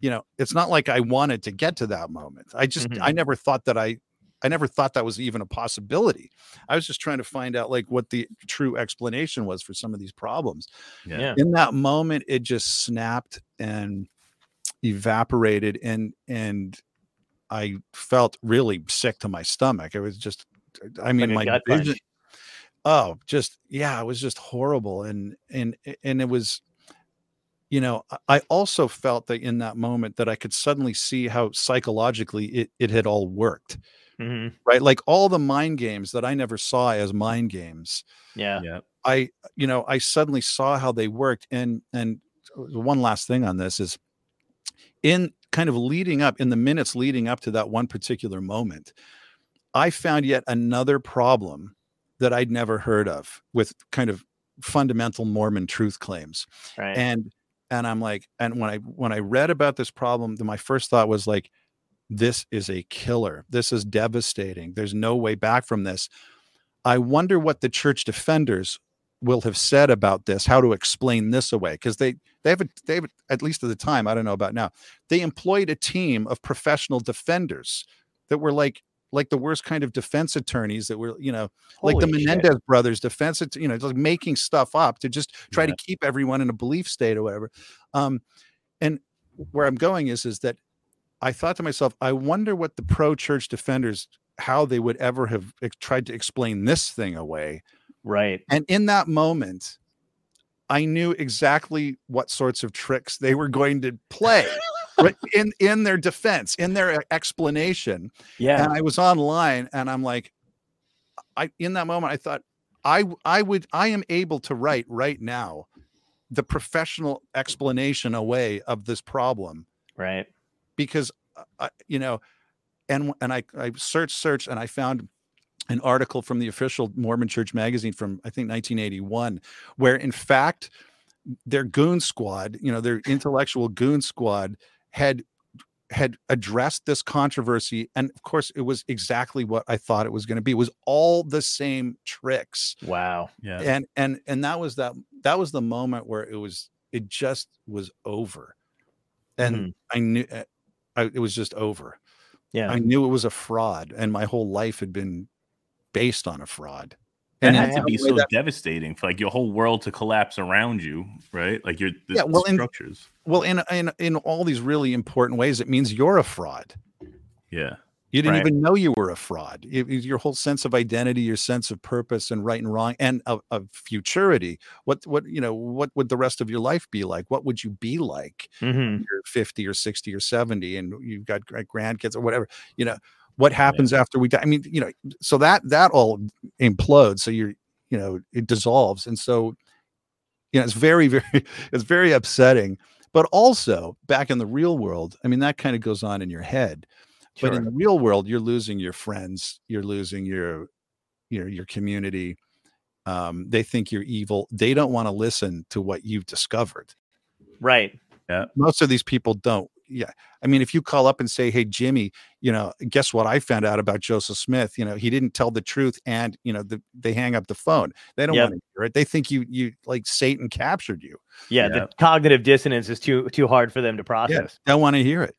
S1: you know, it's not like I wanted to get to that moment. I just,
S2: Mhm.
S1: I never thought that I, I never thought that was even a possibility. I was just trying to find out like what the true explanation was for some of these problems.
S4: Yeah.
S2: Yeah.
S1: In that moment, it just snapped and evaporated, and and I felt really sick to my stomach. It was just, I mean,
S2: a
S1: my vision,
S2: punch.
S1: oh just yeah it was just horrible and and and it was you know I- i also felt that in that moment that i could suddenly see how psychologically it, it had all worked
S2: Mhm.
S1: right like all the mind games that i never saw as mind games
S2: Yeah.
S4: Yeah.
S1: i you know i suddenly saw how they worked and and one last thing on this is in kind of leading up in the minutes leading up to that one particular moment i found yet another problem that i'd never heard of with kind of fundamental mormon truth claims
S2: Right.
S1: and and i'm like and when i when i read about this problem then my first thought was like this is a killer. This is devastating. There's no way back from this. I wonder what the church defenders will have said about this how to explain this away because they they have a, they have a, at least at the time i don't know about now they employed a team of professional defenders that were like like the worst kind of defense attorneys that were you know like the
S2: Holy shit.
S1: menendez brothers defense you know just making stuff up to just try
S4: Yeah.
S1: to keep everyone in a belief state or whatever um and where i'm going is is that i thought to myself i wonder what the pro church defenders how they would ever have tried to explain this thing away
S2: Right.
S1: and in that moment i knew exactly what sorts of tricks they were going to play right, in in their defense in their explanation
S2: Yeah.
S1: and I was online and I'm like, I in that moment I thought I I would I am able to write right now the professional explanation away of this problem
S2: Right.
S1: because uh, I, you know and and I I searched searched and I found an article from the official Mormon Church magazine from I think 1981 where in fact their goon squad you know their intellectual goon squad had had addressed this controversy and of course it was exactly what I thought it was going to be it was all the same tricks
S2: Wow.
S4: Yeah.
S1: and and and that was that that was the moment where it was it just was over and
S2: Mhm.
S1: i knew uh, I, it was just over
S2: Yeah.
S1: I knew it was a fraud, and my whole life had been based on a fraud. And
S4: had
S1: in
S4: to be so
S1: that-
S4: devastating for like your whole world to collapse around you, right? Like your the,
S1: Yeah, well,
S4: structures.
S1: well, in in in all these really important ways, it means you're a fraud.
S4: Yeah.
S1: You didn't
S2: Right.
S1: even know you were a fraud. It- it- your whole sense of identity, your sense of purpose and right and wrong, and of, of futurity. What what you know? What would the rest of your life be like? What would you be like?
S2: hmm
S1: when You're fifty or sixty or seventy, and you've got grandkids or whatever. You know what happens after we die? I mean, you know, so that that all implodes. So you're you know it dissolves, and so you know it's very very it's very upsetting. But also back in the real world, I mean, that kind of goes on in your head Sure. but in the real world you're losing your friends you're losing your your your community um, they think you're evil they don't want to listen to what you've discovered
S2: right. Yeah.
S1: Most of these people don't yeah i mean if you call up and say hey jimmy you know guess what i found out about joseph smith you know he didn't tell the truth and you know the, they hang up the phone they don't
S2: Yep.
S1: want to hear it they think you you like satan captured you
S2: Yeah,
S4: Yeah.
S2: the cognitive dissonance is too too hard for them to
S1: yeah
S2: process.
S1: don't want to hear it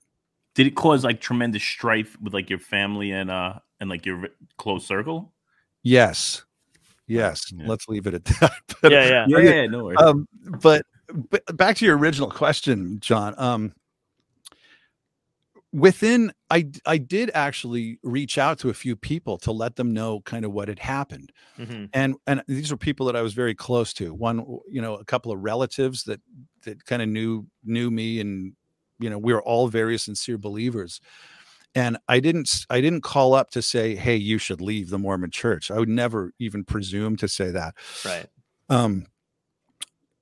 S4: Did it cause like tremendous strife with like your family and uh and like your close circle?
S1: yes yes
S4: Yeah.
S1: let's leave it at that But-
S2: Yeah, yeah.
S4: Yeah, no worries.
S1: um but, but back to your original question john um within i i did actually reach out to a few people to let them know kind of what had happened.
S2: Mhm.
S1: and and these were people that i was very close to. One you know a couple of relatives that that kind of knew knew me and you know we were all very sincere believers. And i didn't i didn't call up to say hey you should leave the mormon church. I would never even presume to say that.
S2: Right.
S1: um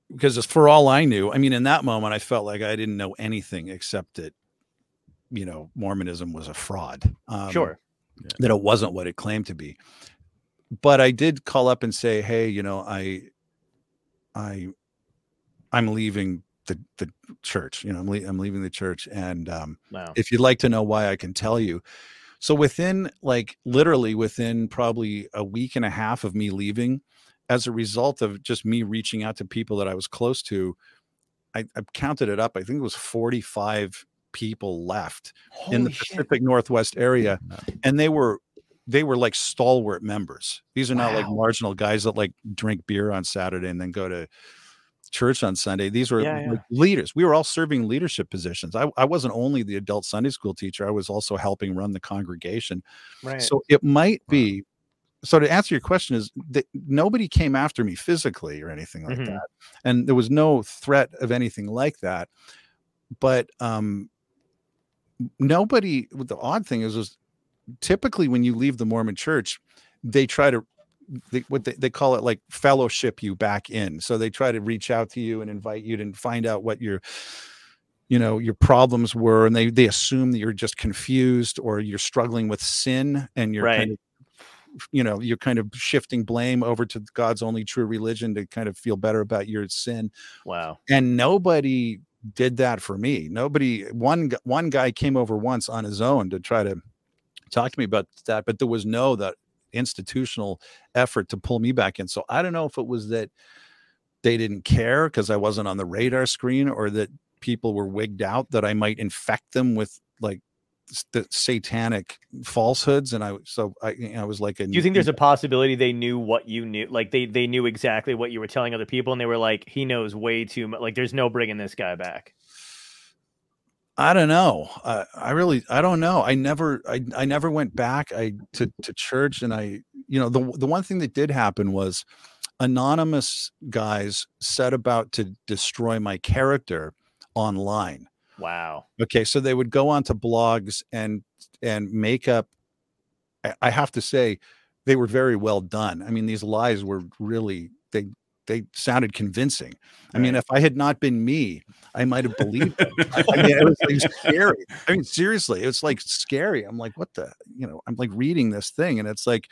S1: because for all i knew i mean in that moment i felt like i didn't know anything except that you know mormonism was a fraud um,
S2: Sure.
S1: that it wasn't what it claimed to be but i did call up and say hey you know i i i'm leaving the the church you know i'm, le- I'm leaving the church and um
S2: Wow.
S1: if you'd like to know why i can tell you so within like literally within probably a week and a half of me leaving as a result of just me reaching out to people that i was close to i, I counted it up i think it was 45 people left in the
S2: shit.
S1: pacific northwest area and they were they were like stalwart members these are not like marginal guys that like drink beer on saturday and then go to church on sunday these were
S2: Yeah, yeah.
S1: leaders we were all serving leadership positions I, I wasn't only the adult sunday school teacher i was also helping run the congregation
S2: Right.
S1: so it might be so to answer your question is that nobody came after me physically or anything like
S2: Mhm.
S1: that and there was no threat of anything like that but um nobody the odd thing is is typically when you leave the mormon church they try to they, what they, they call it like fellowship you back in so they try to reach out to you and invite you to find out what your you know your problems were and they they assume that you're just confused or you're struggling with sin and you're kind
S2: Right.
S1: of you know you're kind of shifting blame over to god's only true religion to kind of feel better about your sin
S2: wow.
S1: and nobody did that for me. Nobody one one guy came over once on his own to try to talk to me about that but there was no that institutional effort to pull me back in. So i don't know if it was that they didn't care because i wasn't on the radar screen or that people were wigged out that i might infect them with like the satanic falsehoods and i so i you know, i was like a
S2: Do you think there's a possibility they knew what you knew? Like they they knew exactly what you were telling other people, and they were like, "He knows way too much. Like, there's no bringing this guy back."
S1: I don't know. I, I really, I don't know. I never, I, I never went back. I to to church, and I, you know, the the one thing that did happen was anonymous guys set about to destroy my character online.
S2: Wow.
S1: Okay, so they would go onto blogs and and make up. I- have to say, they were very well done. I mean, these lies were really they they sounded convincing. I mean, if I had not been me, I might have believed them. I I mean, it was like scary. I mean, seriously, it's like scary. I'm like, what the, you know, I'm like reading this thing, and it's like,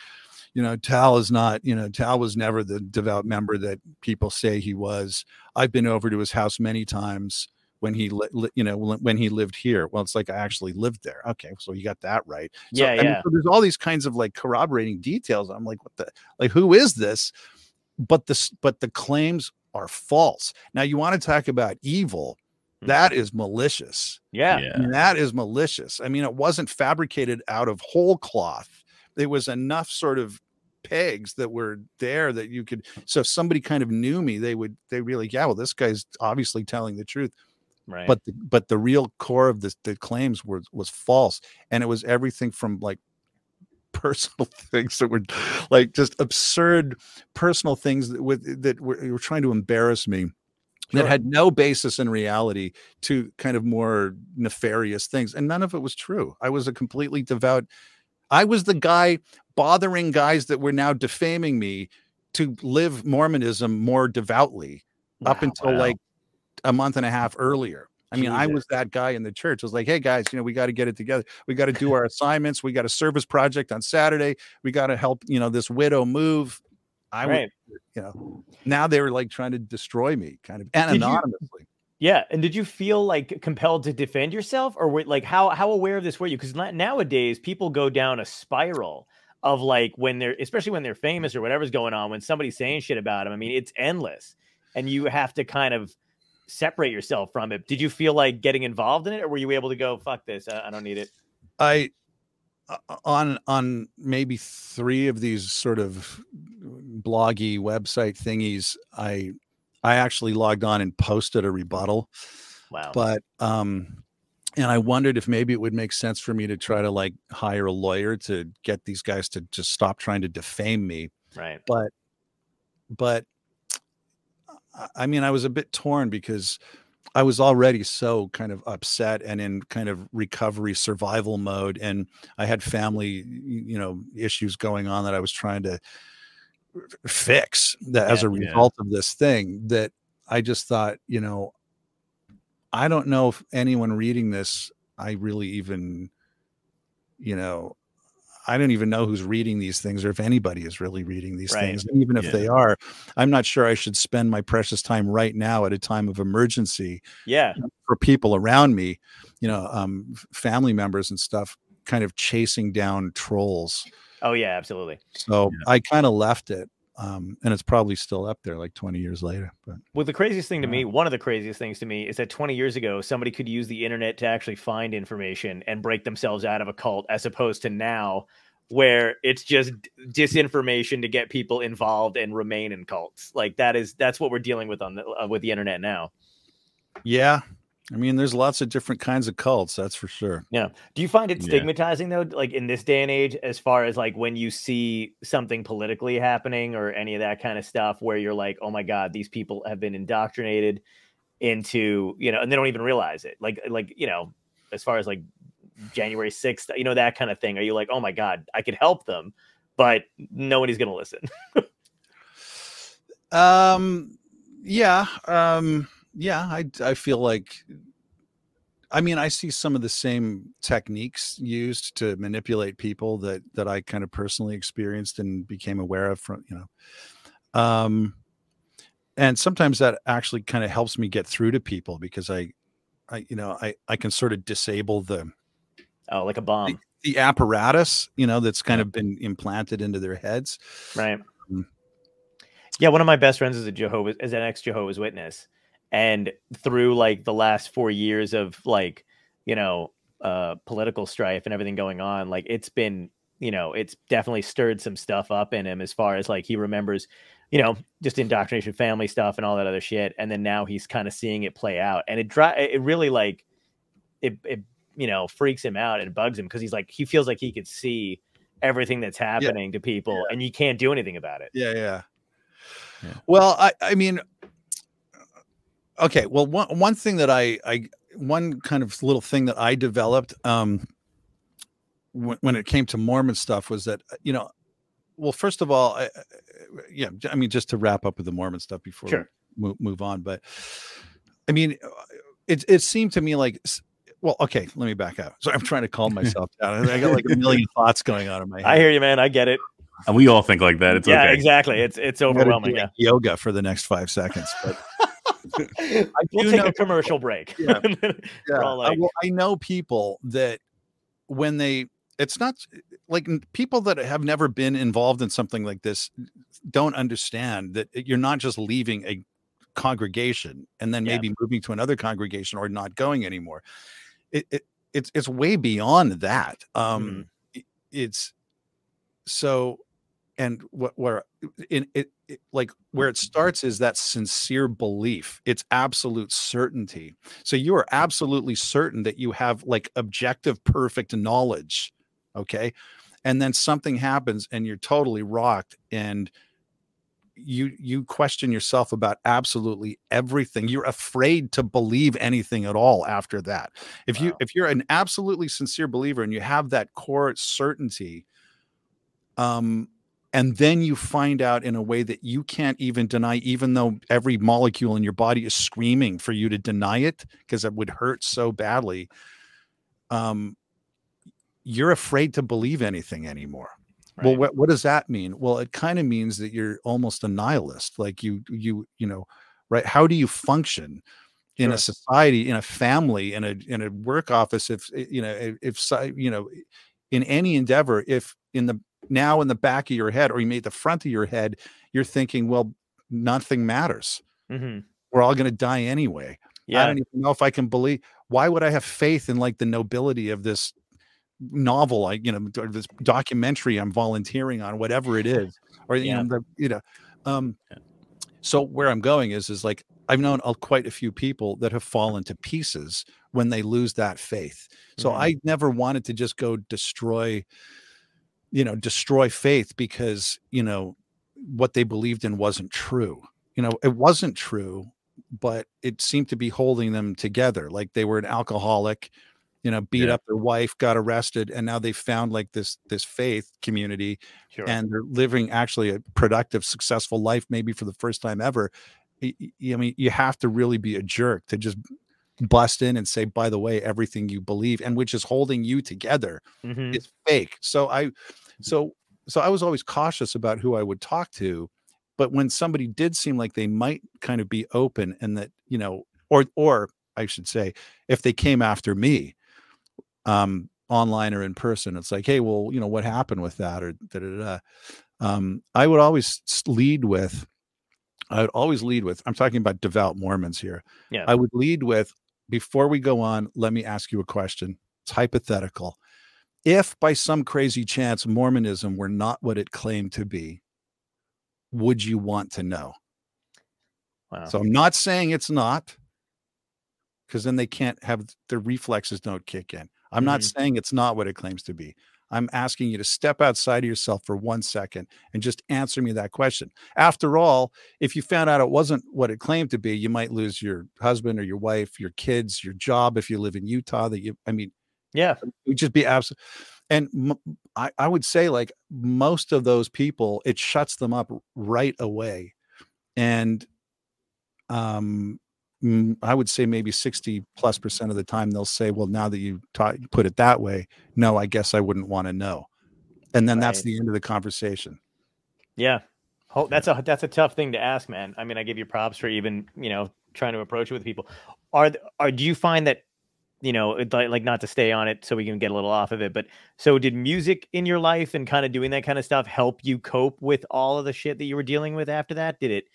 S1: you know, Tal is not, you know, Tal was never the devout member that people say he was. I've been over to his house many times when he, li- li- you know, when when he lived here. Well, it's like I actually lived there. Okay, so you got that right. So,
S2: Yeah,
S1: I mean,
S2: yeah.
S1: so there's all these kinds of like corroborating details. I'm like, what the, like, who is this? But this, but the claims are false. Now, you want to talk about evil.
S2: Hmm.
S1: That is malicious.
S2: Yeah.
S4: Yeah.
S1: I mean, that is malicious. I mean, it wasn't fabricated out of whole cloth. There was enough sort of pegs that were there that you could. So if somebody kind of knew me, they would they really, yeah, well, this guy's obviously telling the truth.
S2: Right.
S1: But the, but the real core of the the claims were was false, and it was everything from like personal things that were like just absurd personal things that with that were, were trying to embarrass me that had no basis in reality to kind of more nefarious things and none of it was true i was a completely devout i was the guy bothering guys that were now defaming me to live mormonism more devoutly up until
S4: wow.
S1: like a month and a half earlier. I mean i was that guy in the church. I was like hey guys you know we got to get it together. We got to do our assignments. We got a service project on saturday. We got to help you know this widow move. I would you know now they were like trying to destroy me kind of and
S2: Did you-
S1: anonymously.
S2: Yeah, and did you feel like compelled to defend yourself, or were, like how how aware of this were you? Because nowadays people go down a spiral of like when they're, especially when they're famous or whatever's going on, when somebody's saying shit about them. I mean, it's endless, and you have to kind of separate yourself from it. Did you feel like getting involved in it, or were you able to go, "Fuck this, I, I don't need it"?
S1: I uh, on on maybe three of these sort of bloggy website thingies, I I actually logged on and posted a rebuttal,
S2: Wow.
S1: but um and I wondered if maybe it would make sense for me to try to like hire a lawyer to get these guys to just stop trying to defame me.
S2: right.
S1: But but I- mean I was a bit torn because I was already so kind of upset and in kind of recovery survival mode. And I had family, you know, issues going on that I was trying to fix that as
S2: Yeah,
S1: a
S4: yeah.
S1: result of this thing that I just thought, you know, I don't know if anyone reading this, I really even, you know, I don't even know who's reading these things or if anybody is really reading these
S2: Right.
S1: things. And even if
S4: Yeah.
S1: they are, I'm not sure I should spend my precious time right now at a time of emergency
S2: Yeah.
S1: for people around me, you know, um, family members and stuff, kind of chasing down trolls.
S2: Oh yeah. Absolutely.
S1: So
S4: Yeah.
S1: I kind of left it. Um, and it's probably still up there like 20 years later. But
S2: Well, the craziest thing to
S1: Uh,
S2: me, one of the craziest things to me, is that 20 years ago, somebody could use the internet to actually find information and break themselves out of a cult, as opposed to now, where it's just disinformation to get people involved and remain in cults. Like that is that's what we're dealing with on the uh, with the internet now.
S1: yeah, I mean, there's lots of different kinds of cults, that's for sure.
S2: Yeah. Do you find it
S4: Yeah.
S2: stigmatizing though, like in this day and age, as far as like when you see something politically happening or any of that kind of stuff, where you're like, oh my god, these people have been indoctrinated into, you know, and they don't even realize it. Like, like you know, as far as like January sixth, you know, that kind of thing. Are you like, oh my god, I could help them, but nobody's gonna listen.
S1: Um, yeah, um, yeah, I, I feel like, I mean, I see some of the same techniques used to manipulate people that, that I kind of personally experienced and became aware of from, you know, um, and sometimes that actually kind of helps me get through to people because I, I, you know, I, I can sort of disable the,
S2: oh, like a bomb,
S1: the apparatus, you know, that's kind of been implanted into their heads.
S2: right?
S1: Mm.
S2: Yeah, one of my best friends is a Jehovah's is an ex Jehovah's Witness, and through like the last four years of like you know uh political strife and everything going on, like it's been you know it's definitely stirred some stuff up in him as far as like he remembers you know just indoctrination family stuff and all that other shit and then now he's kind of seeing it play out and it dri- it really like it it you know freaks him out and bugs him because he's like he feels like he could see everything that's happening to people and you can't do anything about it
S1: Yeah, yeah.
S4: Yeah.
S1: Well, I I mean okay, well one one thing that I I one kind of little thing that I developed um when, when it came to Mormon stuff was that uh, you know well first of all I, I- yeah j- I mean just to wrap up with the Mormon stuff before
S2: Sure.
S1: we move, move on but I mean uh, it it seemed to me like well okay let me back up so I'm trying to calm myself down I got like a million thoughts going on in my head
S2: I hear you, man. I get it.
S4: And we all think like that. It's
S2: yeah,
S4: okay.
S2: exactly. It's it's overwhelming. Yeah,
S1: yoga for the next five seconds but
S2: we'll
S1: do
S2: take
S1: know
S2: a commercial break.
S1: Yeah. Yeah
S2: all
S1: I- well, I know people that when they it's not like people that have never been involved in something like this don't understand that you're not just leaving a congregation and then
S2: Yeah.
S1: maybe moving to another congregation or not going anymore. It, it it's it's way beyond that. Um i- it's so and what where in it, it like where it starts is that sincere belief. It's absolute certainty. So you are absolutely certain that you have like objective perfect knowledge okay? And then something happens and you're totally rocked and you you question yourself about absolutely everything. You're afraid to believe anything at all after that. If you if you're an absolutely sincere believer and you have that core certainty um and then you find out in a way that you can't even deny even though every molecule in your body is screaming for you to deny it because it would hurt so badly um you're afraid to believe anything anymore. Well
S2: Right.
S1: what, what does that mean? Well it kind of means that you're almost a nihilist like you you you know right? How do you function in a society in a family in a in a work office if you know if, if you know in any endeavor if in the now in the back of your head or you made the front of your head you're thinking well nothing matters
S2: Mhm.
S1: we're all going to die anyway
S2: yeah.
S1: i don't even know if i can believe why would i have faith in like the nobility of this novel i you know this documentary i'm volunteering on whatever it is or you
S2: Yeah.
S1: know the, you know um so where i'm going is is like i've known a, quite a few people that have fallen to pieces when they lose that faith so
S2: Mhm.
S1: i never wanted to just go destroy you know destroy faith because you know what they believed in wasn't true you know it wasn't true but it seemed to be holding them together like they were an alcoholic you know beat
S4: Yeah.
S1: up their wife got arrested and now they found like this this faith community
S2: Sure.
S1: and they're living actually a productive successful life maybe for the first time ever i mean you have to really be a jerk to just bust in and say by the way everything you believe and which is holding you together
S2: Mhm.
S1: is fake. So I so so I was always cautious about who I would talk to, but when somebody did seem like they might kind of be open and that, you know, or or I should say, if they came after me um online or in person, it's like, hey, well, you know, what happened with that or da da da. Um, I would always lead with I would always lead with I'm talking about devout Mormons here.
S2: Yeah.
S1: I would lead with before we go on, let me ask you a question. It's hypothetical. If by some crazy chance Mormonism were not what it claimed to be, would you want to know?
S2: Wow.
S1: So I'm not saying it's not, because then they can't have their reflexes don't kick in. I'm not
S2: Mhm.
S1: saying it's not what it claims to be. I'm asking you to step outside of yourself for one second and just answer me that question. After all, if you found out it wasn't what it claimed to be, you might lose your husband or your wife, your kids, your job if you live in Utah. That you, I mean,
S2: yeah.
S1: it would just be absolute. And m- I, I would say, like most of those people, it shuts them up right away. And um, I would say maybe 60 plus percent of the time they'll say, well, now that you taught, put it that way, no, I guess I wouldn't want to know. And then that's the end of the conversation.
S2: Yeah. That's a that's a tough thing to ask, man. I mean, I give you props for even you know trying to approach it with people. Are are do you find that you know like like not to stay on it so we can get a little off of it, but so did music in your life and kind of doing that kind of stuff help you cope with all of the shit that you were dealing with after that? Did it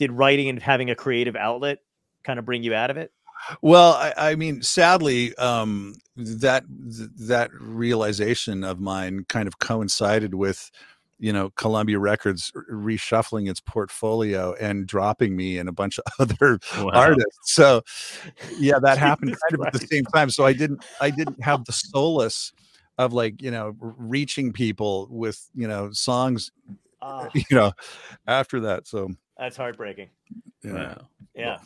S2: did writing and having a creative outlet kind of bring you out of it?
S1: Well, I, I mean, sadly, um, that th- that realization of mine kind of coincided with, you know, Columbia Records r- reshuffling its portfolio and dropping me and a bunch of other
S4: Wow.
S1: artists. So, yeah, that happened kind of at the same time. So I didn't I didn't have the solace of like you know reaching people with you know songs
S2: Ah,
S1: you know after that. So
S2: that's heartbreaking.
S1: yeah.
S4: Wow.
S2: Yeah.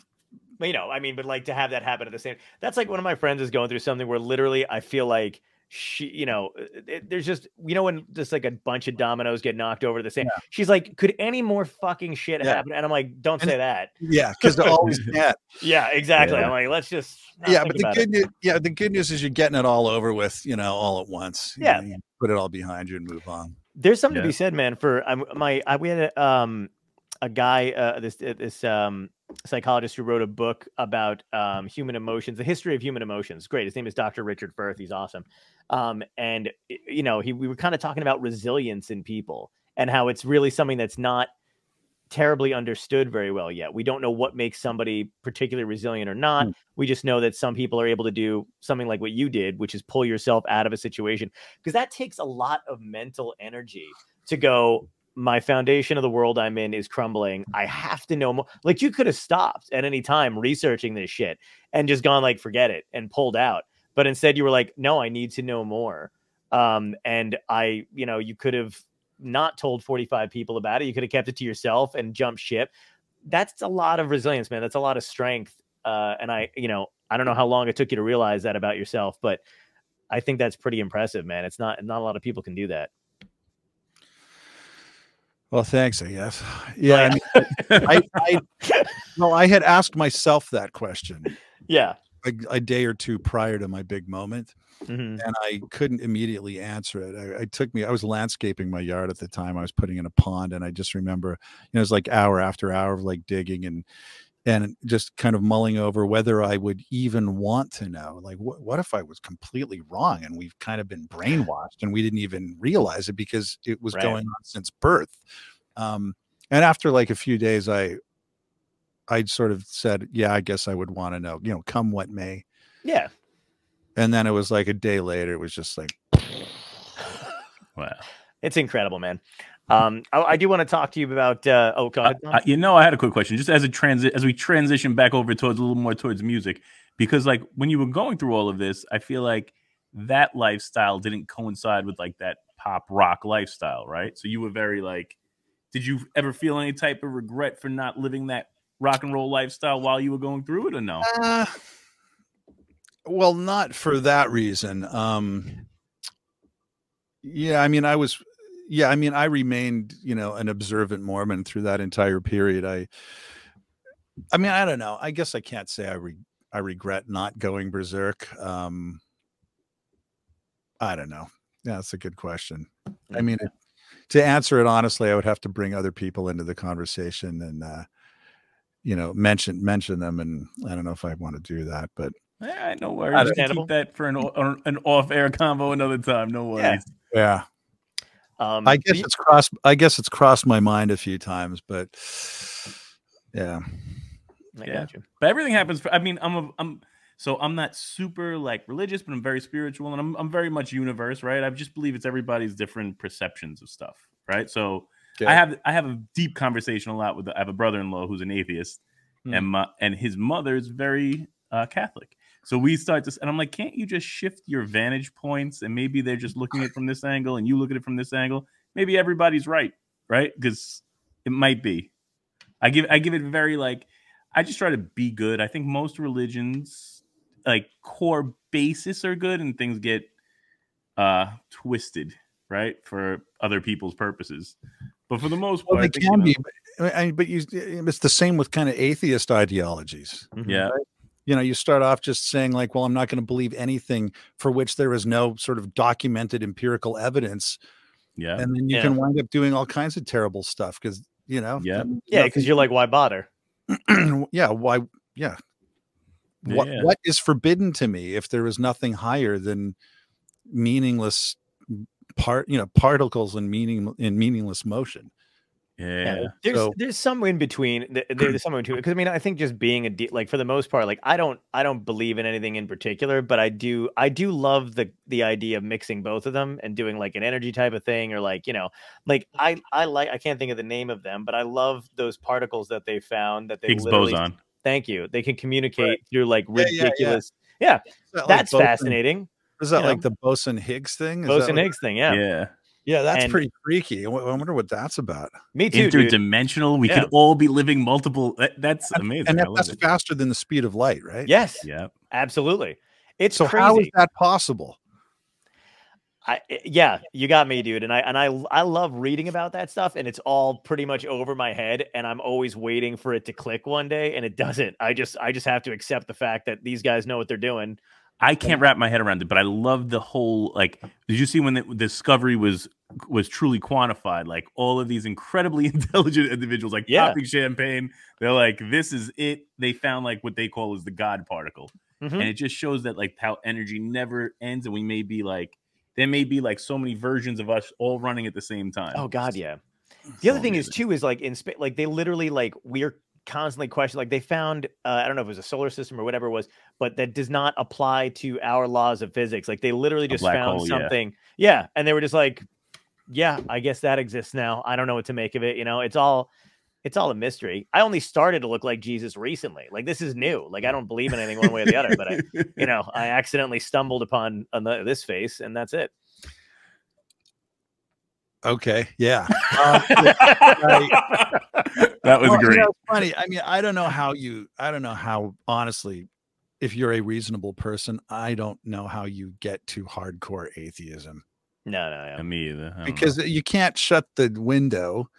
S2: But, you know, I mean, but like to have that happen at the same that's like one of my friends is going through something where literally I feel like she, you know, it, it- there's just, you know, when just like a bunch of dominoes get knocked over the same. She's like, could any more fucking shit
S1: Yeah.
S2: happen? And I'm like, don't
S1: And-
S2: say that.
S1: Yeah, because they're always can't.
S2: Yeah, exactly.
S4: Yeah.
S2: I'm like, let's just,
S1: yeah, but the good news, yeah, the good news is you're getting it all over with, you know, all at once. You
S2: Yeah.
S1: know, you put it all behind you and move on.
S2: There's something to be said, man. For um, my, I, we had a, um, a guy, uh, this this um, psychologist who wrote a book about um, human emotions, the history of human emotions. Great. His name is Dr. Richard Firth. He's awesome. Um, and you know, he we were kind of talking about resilience in people and how it's really something that's not terribly understood very well yet. We don't know what makes somebody particularly resilient or not.
S1: Mm.
S2: We just know that some people are able to do something like what you did, which is pull yourself out of a situation because that takes a lot of mental energy to go my foundation of the world I'm in is crumbling. I have to know more. Like you could have stopped at any time researching this shit and just gone like forget it and pulled out. But instead you were like, no, I need to know more. Um, and I, you know, you could have not told 45 people about it. You could have kept it to yourself and jumped ship. That's a lot of resilience, man. That's a lot of strength. Uh, and I, you know, I don't know how long it took you to realize that about yourself, but I think that's pretty impressive, man. It's not not a lot of people can do that.
S1: Well, thanks, I guess. Yeah, I, mean, I, I well, I had asked myself that question
S2: Yeah.
S1: a, a day or two prior to my big moment,
S2: Mhm.
S1: and I couldn't immediately answer it. I, it took me. I was landscaping my yard at the time. I was putting in a pond, and I just remember, you know, it was like hour after hour of like digging and and just kind of mulling over whether I would even want to know. Like, what what if I was completely wrong and we've kind of been brainwashed and we didn't even realize it because it was
S2: Right.
S1: going on since birth. Um, and after like a few days, I I sort of said, yeah, I guess I would want to know. You know, come what may.
S2: Yeah.
S1: And then it was like a day later, it was just like,
S4: Wow.
S2: It's incredible, man. Um, I, I do want to talk to you about. Uh, oh, go ahead. Tom.
S4: uh, you know, I had a quick question, just as a transit, as we transition back over towards a little more towards music, because like when you were going through all of this, I feel like that lifestyle didn't coincide with like that pop rock lifestyle, right? So you were very like, did you ever feel any type of regret for not living that rock and roll lifestyle while you were going through it, or no?
S1: uh, well, not for that reason. Um, yeah, I mean, I was, yeah, I mean, I remained, you know, an observant Mormon through that entire period. I, I mean, I don't know. I guess I can't say I re- I regret not going berserk. Um, I don't know. Yeah, that's a good question. I mean, it, to answer it honestly, I would have to bring other people into the conversation and, uh, you know, mention mention them, and I don't know if I want to do that, but
S4: Eh, no worries. We can Keep that for an an off air combo another time. No
S2: Yeah.
S4: worries.
S1: yeah,
S2: Um,
S1: I guess it's crossed. I guess it's crossed my mind a few times, but yeah,
S2: I
S4: Yeah.
S2: got you.
S4: but everything happens for, i mean i'm a, i'm so i'm not super like religious but i'm very spiritual and i'm, I'm very much universe right i just believe it's everybody's different perceptions of stuff right so
S1: Yeah.
S4: i have i have a deep conversation a lot with i have a brother-in-law who's an atheist
S1: Hmm.
S4: and my and his mother is very uh catholic so we start this and i'm like can't you just shift your vantage points and maybe they're just looking at it from this angle and you look at it from this angle maybe everybody's right right because it might be i give i give it very like I just try to be good. I think most religions, like core basis, are good, and things get uh twisted, right, for other people's purposes. But for the most part,
S1: well,
S4: I
S1: they
S4: think, you
S1: can
S4: know,
S1: be, but, I, but you, it's the same with kind of atheist ideologies.
S2: Mhm.
S4: yeah,
S1: you know you start off just saying like well i'm not going to believe anything for which there is no sort of documented empirical evidence
S4: yeah,
S1: and then you
S2: Yeah.
S1: can wind up doing all kinds of terrible stuff because you know
S4: Yeah.
S2: Yeah, because you're like, why bother?
S1: yeah why yeah what
S4: Yeah.
S1: what is forbidden to me if there is nothing higher than meaningless part you know particles in meaning in meaningless motion
S4: yeah,
S2: There's
S1: So-
S2: there's some in between. There's some in between because I mean I think just being a de- like for the most part like I don't I don't believe in anything in particular, but I do I do love the the idea of mixing both of them and doing like an energy type of thing or like you know like I I like I can't think of the name of them, but I love those particles that they found that they
S4: Higgs boson.
S2: thank you they can communicate through like
S1: Yeah, yeah, yeah.
S2: ridiculous
S1: Is that like
S2: that's
S1: Boson-
S2: fascinating
S1: is that
S2: you know.
S1: like the boson higgs thing Is
S2: Boson
S1: what-
S2: Higgs thing yeah.
S4: Yeah,
S1: yeah that's
S2: And-
S1: pretty freaky i wonder what that's about
S2: me too dude.
S4: interdimensional. We
S2: Yeah.
S4: could all be living multiple. That, that's amazing.
S1: and that, that's
S4: it.
S1: faster than the speed of light right
S2: yes
S4: Yeah,
S2: absolutely it's
S1: so
S2: crazy.
S1: how is that possible
S2: I I- yeah, you got me, dude. And I and I I love reading about that stuff, and it's all pretty much over my head, and I'm always waiting for it to click one day, and it doesn't. I just I just have to accept the fact that these guys know what they're doing.
S4: I can't wrap my head around it, but I love the whole like. Did you see when the discovery was was truly quantified? Like all of these incredibly intelligent individuals, like
S2: Yeah.
S4: popping champagne, they're like, "This is it." They found like what they call is the God particle,
S2: Mhm.
S4: and it just shows that like how energy never ends, and we may be like there may be like so many versions of us all running at the same time.
S2: Oh God, yeah. The other
S4: So
S2: thing is too is like in space, like they literally like we're constantly questioning. Like they found, uh, I don't know if it was a solar system or whatever it was, but that does not apply to our laws of physics. Like they literally just found
S4: hole,
S2: something, yeah. and they were just like, yeah, I guess that exists now. I don't know what to make of it. You know, it's all. It's all a mystery. I only started to look like Jesus recently. Like this is new. Like I don't believe in anything one way or the other, but I, you know, I accidentally stumbled upon ano- this face, and that's it.
S1: Okay, yeah. Um,
S4: that was
S1: Well, you
S4: great.
S1: know, funny. I mean, I don't know how you. I don't know how honestly, if you're a reasonable person, I don't know how you get to hardcore atheism
S2: No, no, no.
S4: Uh, me either. I don't know.
S1: because you can't shut the window.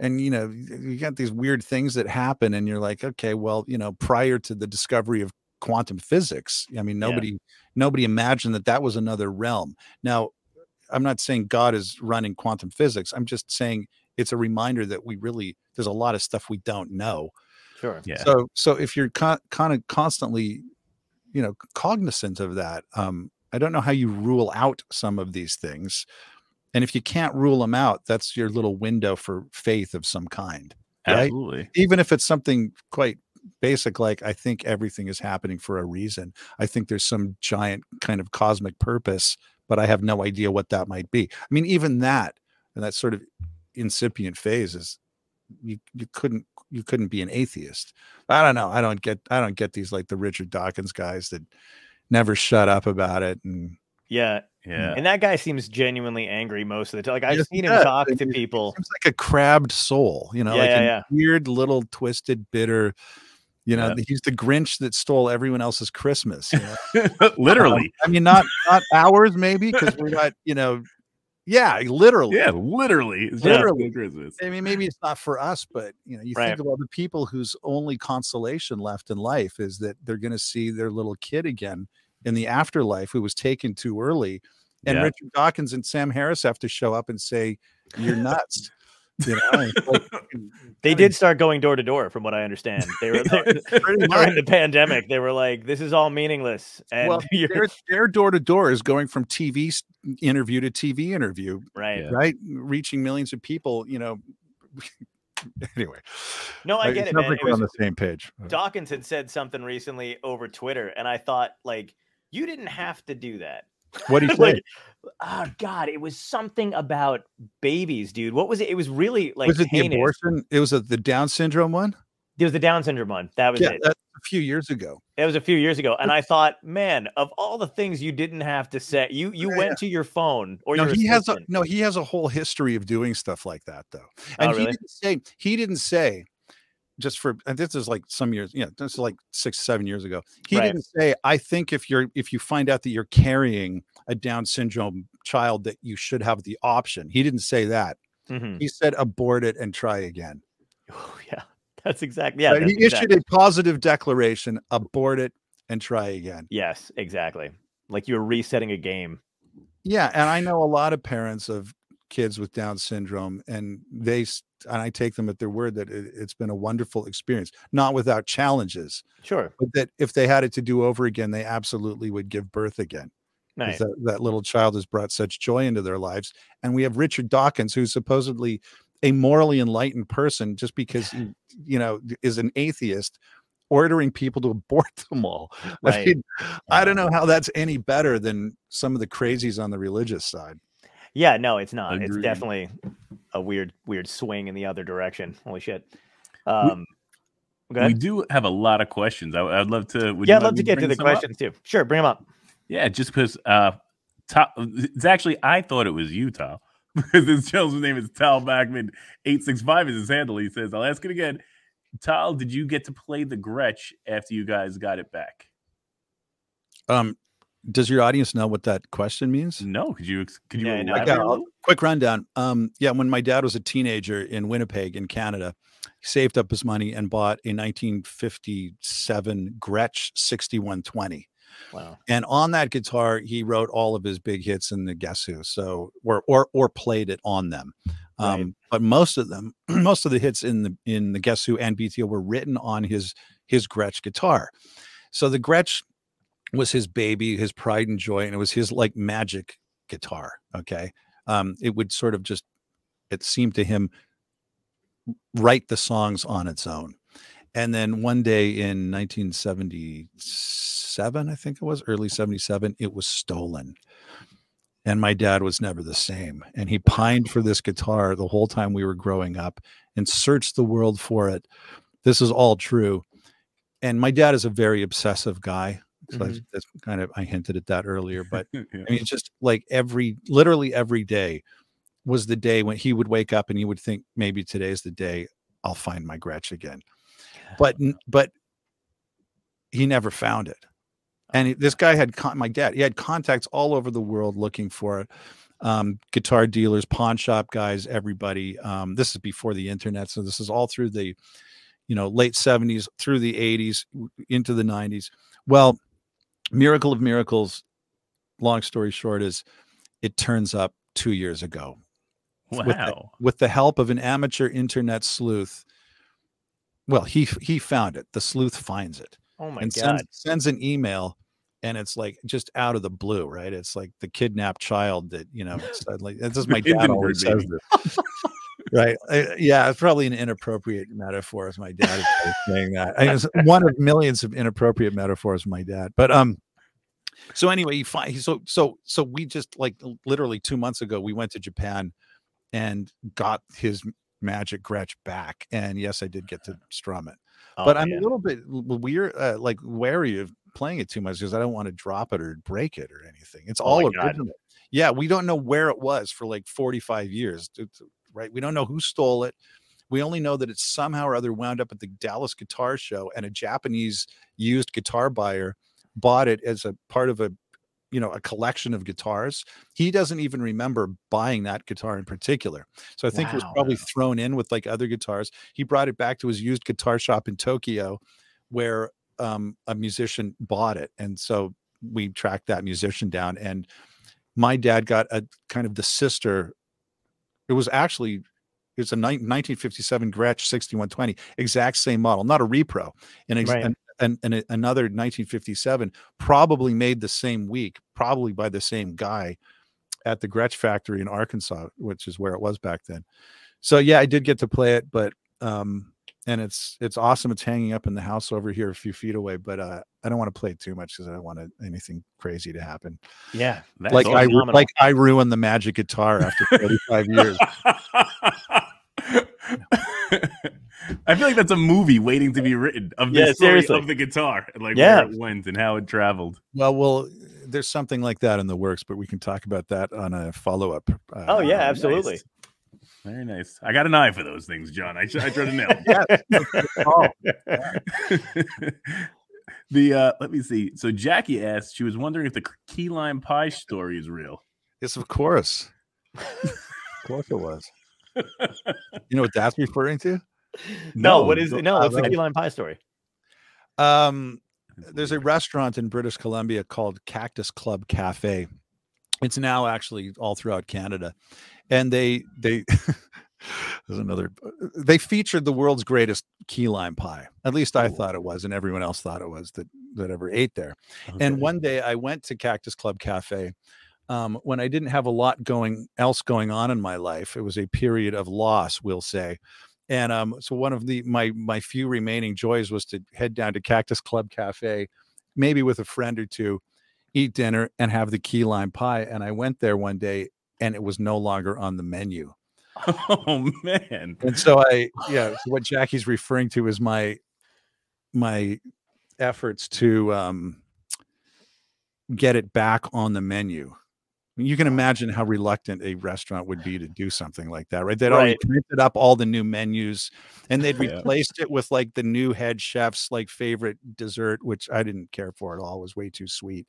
S1: And you know, you got these weird things that happen, and you're like, okay, well, you know, prior to the discovery of quantum physics, I mean,
S2: Yeah.
S1: nobody, nobody imagined that that was another realm. Now, I'm not saying God is running quantum physics. I'm just saying it's a reminder that we really there's a lot of stuff we don't know.
S2: Sure.
S4: yeah.
S1: So so if you're con- kind of constantly, you know, cognizant of that, um, I don't know how you rule out some of these things. And if you can't rule them out, that's your little window for faith of some kind. right?
S4: Absolutely.
S1: Even if it's something quite basic, like I think everything is happening for a reason. I think there's some giant kind of cosmic purpose, but I have no idea what that might be. I mean, even that and that sort of incipient phase is you you couldn't you couldn't be an atheist. I don't know. I don't get I don't get these like the Richard Dawkins guys that never shut up about it and
S2: Yeah.
S4: Yeah.
S2: And that guy seems genuinely angry most of the time. Like I've
S1: Yes,
S2: seen him
S1: does.
S2: talk
S1: And
S2: to
S1: he- he
S2: people.
S1: seems like a crabbed soul, you know,
S2: Yeah,
S1: like
S2: yeah,
S1: a
S2: yeah.
S1: weird little twisted bitter. You know,
S4: Yeah.
S1: he's the Grinch that stole everyone else's Christmas. you know?
S4: Literally.
S1: I mean, not not ours, maybe, because we're not, you know, yeah, literally.
S4: yeah, literally. It's just
S1: Literally.
S4: Christmas.
S1: I mean, maybe it's not for us, but you know, you
S2: Right.
S1: think about the people whose only consolation left in life is that they're going to see their little kid again in the afterlife who was taken too early, and
S4: Yeah.
S1: Richard Dawkins and Sam Harris have to show up and say, "You're nuts." You know, like,
S2: They did start going door to door, from what I understand. They were
S1: pretty
S2: during the pandemic. They were like, "This is all meaningless." And
S1: Well,
S2: you're
S1: their their door to door is going from TV interview to TV interview,
S2: right.
S4: Yeah.
S1: right? Reaching millions of people. You know. anyway,
S2: No, I get
S1: it
S2: it, man.
S1: like
S2: It
S1: we're on the same page.
S2: Uh, Dawkins had said something recently over Twitter, and I thought, like, you didn't have to do that.
S1: What do you say?
S2: oh God, it was something about babies, dude. What was it? It was really like
S1: was it the abortion? It was a, the Down syndrome one.
S2: it was the Down syndrome one. That was
S1: Yeah,
S2: it.
S1: that's a few years ago.
S2: That was a few years ago, and I thought, man, of all the things you didn't have to say, you you
S1: Yeah,
S2: went to your phone or
S1: No,
S2: your
S1: he has a no. He has a whole history of doing stuff like that, though. And
S2: Oh,
S1: he didn't say he didn't say just for and this is like some years. Yeah, this is like six seven years ago. He
S2: Right.
S1: didn't say I think if you're if you find out that you're carrying a Down syndrome child that you should have the option. He didn't say that.
S2: Mhm.
S1: He said abort it and try again.
S2: Oh, yeah, that's exactly yeah.
S1: Right?
S2: that's
S1: He issued
S2: exact-
S1: a positive declaration: abort it and try again.
S2: yes, exactly. Like you're resetting a game.
S1: Yeah, and I know a lot of parents of kids with Down syndrome, and they and I take them at their word that it, it's been a wonderful experience, not without challenges,
S2: Sure,
S1: but that if they had it to do over again, they absolutely would give birth again.
S2: nice.
S1: That, that little child has brought such joy into their lives, and we have Richard Dawkins, who's supposedly a morally enlightened person, just because he, you know, is an atheist. Ordering people to abort them all. I
S2: Right.
S1: mean, I don't know how that's any better than some of the crazies on the religious side.
S2: Yeah, no, it's not. It's definitely a weird, weird swing in the other direction. Holy shit. Um, go
S4: We do have a lot of questions. I, I'd love to. would
S2: Yeah,
S4: you
S2: I'd love to get to the
S4: some up?
S2: questions too. Sure, bring them up.
S4: Yeah, just because uh, Tal, it's actually I thought it was you, Tal, because this gentleman's name is Tal Bachman. Eight six five is his handle. He says, "I'll ask it again." Tal, did you get to play the Gretsch after you guys got it back?
S1: Um, does your audience know what that question means?
S4: No, could you? Could you?
S2: Yeah, no,
S1: I got
S4: a
S1: a quick rundown. Um, yeah, when my dad was a teenager in Winnipeg, in Canada, he saved up his money and bought a 1957 Gretsch 6120.
S2: Wow.
S1: And on that guitar, he wrote all of his big hits in the Guess Who. So, or or or played it on them. Um,
S2: Right.
S1: But most of them, most of the hits in the in the Guess Who and BTO were written on his his Gretsch guitar. So the Gretsch was his baby, his pride and joy, and it was his like magic guitar. Okay, um, it would sort of just it seemed to him write the songs on its own. And then one day in 1977, I think it was early 77, it was stolen. And my dad was never the same. And he pined for this guitar the whole time we were growing up and searched the world for it. This is all true. And my dad is a very obsessive guy. So that's,
S2: Mhm.
S1: that's kind of, I hinted at that earlier, but
S4: Yeah.
S1: I mean, it's just like every, literally every day was the day when he would wake up and he would think maybe today's the day I'll find my Gretsch again. But, but he never found it. And he- this guy had con- my dad, he had contacts all over the world looking for it. Um, guitar dealers, pawn shop guys, everybody. Um, this is before the internet. So this is all through the, you know, late 70s through the 80s into the 90s. Well, miracle of miracles, long story short, is it turns up two years ago with the-
S4: Wow.
S1: with the help of an amateur internet sleuth. Well, he he found it. The sleuth finds it
S2: Oh my
S1: and
S2: god.
S1: sends, sends an email, and it's like just out of the blue, right? It's like the kidnapped child that you know. Suddenly, this is my dad always says this. right? Uh, yeah, it's probably an inappropriate metaphor. As my dad is saying that. I, it's one of millions of inappropriate metaphors. My dad, but um. So anyway, he find so so so we just like literally two months ago we went to Japan and got his magic Gretsch back. And yes, I did get to strum it, but
S2: Oh,
S1: I'm
S2: yeah.
S1: a little bit weird, uh, like wary of playing it too much because I don't want to drop it or break it or anything. It's
S2: Oh
S1: all
S2: my God.
S1: original. Yeah, we don't know where it was for like 45 years, right? We don't know who stole it. We only know that it somehow or other wound up at the Dallas Guitar Show, and a Japanese used guitar buyer bought it as a part of a you know a collection of guitars he doesn't even remember buying that guitar in particular so i think it was probably thrown in with like other guitars he brought it back to his used guitar shop in tokyo where um, a musician bought it and so we tracked that musician down and my dad got a kind of the sister it was actually it was a nine- 1957 Gretsch 6120 exact same model not a repro and, ex-
S2: Right.
S1: and and, and another 1957 probably made the same week probably by the same guy at the Gretsch factory in Arkansas which is where it was back then so yeah I did get to play it but um and it's it's awesome it's hanging up in the house over here a few feet away but uh I don't want to play too much because I don't want anything crazy to happen
S2: Yeah.
S1: Like I
S2: phenomenal.
S1: like I ruined the magic guitar after 35 years
S4: I feel like that's a movie waiting to be written of the
S2: Yeah,
S4: story
S2: seriously.
S4: of the guitar like
S2: Yeah.
S4: where it went and how it traveled.
S1: Well, well, there's something like that in the works, but we can talk about that on a follow up. Uh,
S2: Oh yeah,
S4: nice.
S2: Absolutely.
S4: Very nice. I got an eye for those things, John. I, tr- I try to nail. them. the uh let me see. So Jackie asked, she was wondering if the key lime pie story is real.
S1: Yes, of course. of course it was. You know what that's referring to?
S2: no, what is
S4: go-
S2: no? What's the key lime pie story?
S1: Um, there's a restaurant in British Columbia called Cactus Club Cafe. It's now actually all throughout Canada, and they they there's another they featured the world's greatest key lime pie. At least I thought it was, and everyone else thought it was that that ever ate there. And one day I went to Cactus Club Cafe um, when I didn't have a lot going else going on in my life. It was a period of loss, we'll say. And um, so one of the my my few remaining joys was to head down to Cactus Club Cafe, maybe with a friend or two, eat dinner and have the key lime pie. And I went there one day and it was no longer on the menu.
S4: Oh man.
S1: And so I yeah, so what Jackie's referring to is my my efforts to um get it back on the menu. You can imagine how reluctant a restaurant would be to do something like that, right? They'd already
S2: Right.
S1: printed up all the new menus and they'd
S4: Yeah.
S1: replaced it with like the new head chef's like favorite dessert, which I didn't care for at all. It was way too sweet.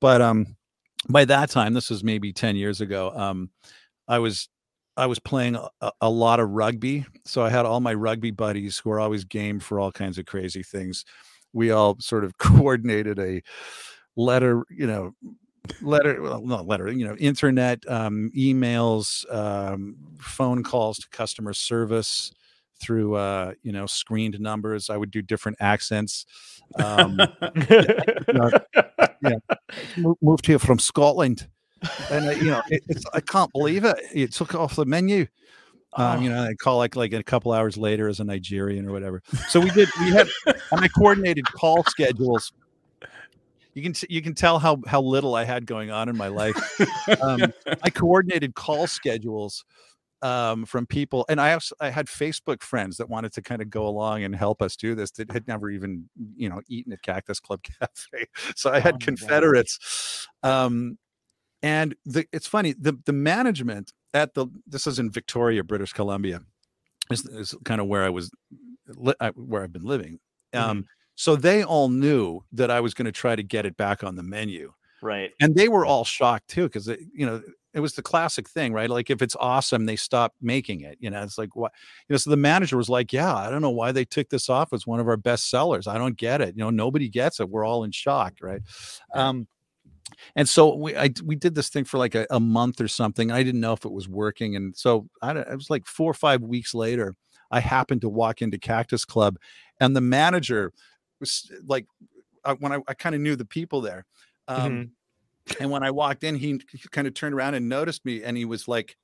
S1: But um by that time, this was maybe 10 years ago, um, I was I was playing a, a- a lot of rugby. So I had all my rugby buddies who were always game for all kinds of crazy things. We all sort of coordinated a letter, you know, letter, well, not letter, you know, internet, um, emails, um, phone calls to customer service through, uh, you know, screened numbers. I would do different accents. Um, mo- moved here from Scotland, and uh, you know, it, it's, I can't believe it. It took it off the menu. Um, you
S2: Oh.
S1: know, I call like like a couple hours later as a Nigerian or whatever. So we did. We had and I coordinated call schedules. You can you can tell how how little I had going on in my life. Um, I coordinated call schedules um, from people, and I also I had Facebook friends that wanted to kind of go along and help us do this that had never even you know eaten at Cactus Club Cafe. So I
S2: Oh
S1: had
S2: gosh.
S1: Confederates. Um, and the, it's funny the the management at the this is in Victoria, British Columbia, is, is kind of where I was li- I, where I've been living. Um, So they all knew that I was going to try to get it back on the menu
S2: Right.
S1: and they were all shocked too because you know it was the classic thing right? Like if it's awesome they stop making it you know? It's like what you know so the manager was like yeah i don't know why they took this off as one of our best sellers. I don't get it. You know nobody gets it. We're all in shock right? Um and so we I, we did this thing for like a, a month or something i didn't know if it was working and so I, don't- it was like four or five weeks later i happened to walk into cactus club and the manager was like uh, when i, I kind of knew the people there um, and when I walked in, he, kind of turned around and noticed me, and he was like,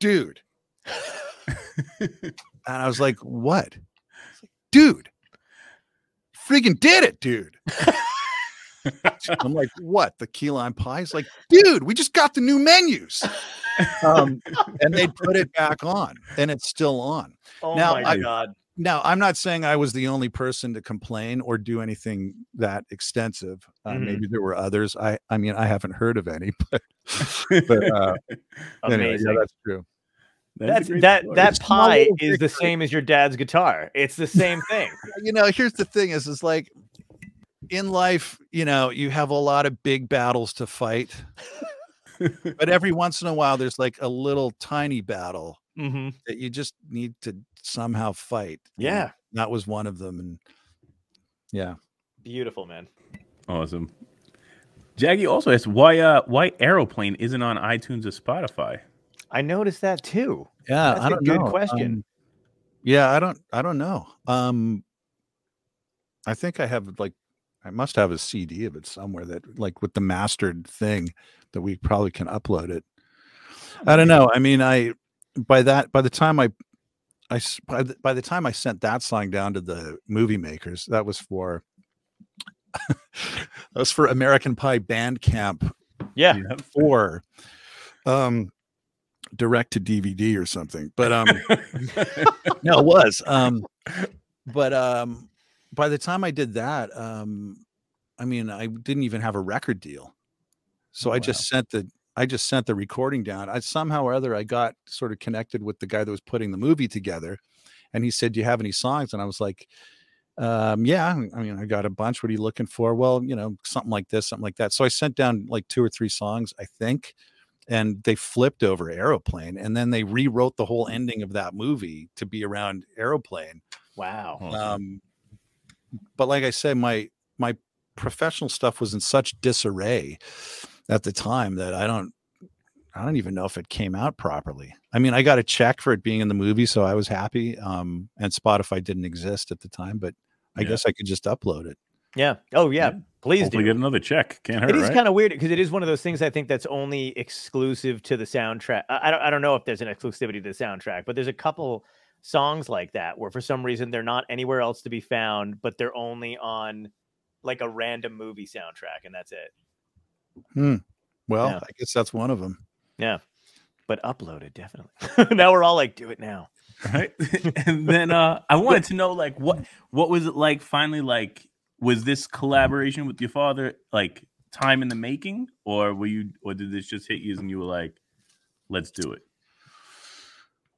S1: "Dude," and I was like, "What?" He's like, "Dude, freaking did it, dude." I'm like, "What? The key lime pie?" He's like, "Dude, we just got the new menus." Um, and they put it back on, and it's still on.
S2: Oh
S1: Now,
S2: my
S1: I-
S2: god.
S1: Now, I'm not saying I was the only person to complain or do anything that extensive. Uh,
S2: Mhm.
S1: Maybe there were others. I, I mean, I haven't heard of any, but, but uh, anyway,
S2: Amazing.
S1: yeah, that's true.
S2: That's
S4: a
S2: that
S4: story.
S2: that pie is the same as your dad's guitar. It's the same thing.
S1: You know, here's the thing: is is like in life, you know, you have a lot of big battles to fight, but every once in a while, there's like a little tiny battle
S2: hmm
S1: that you just need to somehow fight. and
S2: Yeah.
S1: that was one of them, and yeah.
S2: Beautiful, man.
S4: Awesome. Jackie also asked why uh why Aeroplane isn't on iTunes or Spotify.
S2: I noticed that too.
S1: Yeah,
S2: That's
S1: I
S2: a
S1: don't
S2: good
S1: know.
S2: question.
S1: Um, yeah, I don't I don't know. Um I think I have like I must have a CD of it somewhere that like with the mastered thing that we probably can upload it. I don't know. I mean, I by that by the time I I by the, by the time I sent that song down to the movie makers, that was for that was for American Pie Band Camp
S2: Yeah.
S1: for um direct to DVD or something. But um no, it was. Um but um by the time I did that, um I mean I didn't even have a record deal. So
S4: Oh,
S1: I just sent the I just sent the recording down. I somehow or other I got sort of connected with the guy that was putting the movie together and he said, "Do you have any songs?" And I was like, um, yeah, I mean, I got a bunch. What are you looking for? Well, you know, something like this, something like that. So I sent down like two or three songs, I think, and they flipped over Aeroplane, and then they rewrote the whole ending of that movie to be around Aeroplane.
S2: Wow.
S1: Um, but like I said, my my professional stuff was in such disarray at the time that I don't I don't even know if it came out properly. I mean, I got a check for it being in the movie, so I was happy. Um, and Spotify didn't exist at the time, but I
S4: Yeah.
S1: guess I could just upload it.
S2: Yeah. Oh yeah.
S4: Yeah.
S2: Please
S4: Hopefully
S2: do.
S4: get another check. Can't hurt,
S2: It is
S4: right?
S2: kind of weird because it is one of those things I think that's only exclusive to the soundtrack. I, I don't I don't know if there's an exclusivity to the soundtrack, but there's a couple songs like that where for some reason they're not anywhere else to be found, but they're only on like a random movie soundtrack, and that's it.
S1: Well,
S2: Yeah.
S1: I guess that's one of them.
S2: Yeah. But uploaded definitely. now we're all like, do it now.
S4: right and then uh i wanted to know like what what was it like finally like was this collaboration with your father like time in the making or were you or did this just hit you and you were like let's do it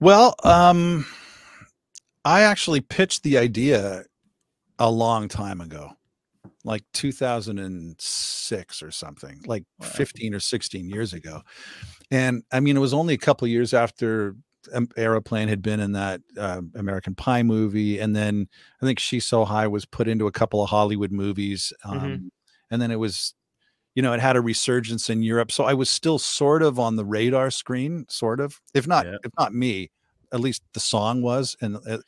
S1: Well, um, I actually pitched the idea a long time ago, like 2006 or something, like
S4: Wow.
S1: 15 or 16 years ago. And I mean, it was only a couple years after Aeroplane had been in that uh, American Pie movie. And then I think She's So High was put into a couple of Hollywood movies. Um,
S2: Mhm.
S1: And then it was, you know, it had a resurgence in Europe. So I was still sort of on the radar screen, sort of, if not,
S4: Yeah.
S1: if not me, at least the song was. And uh,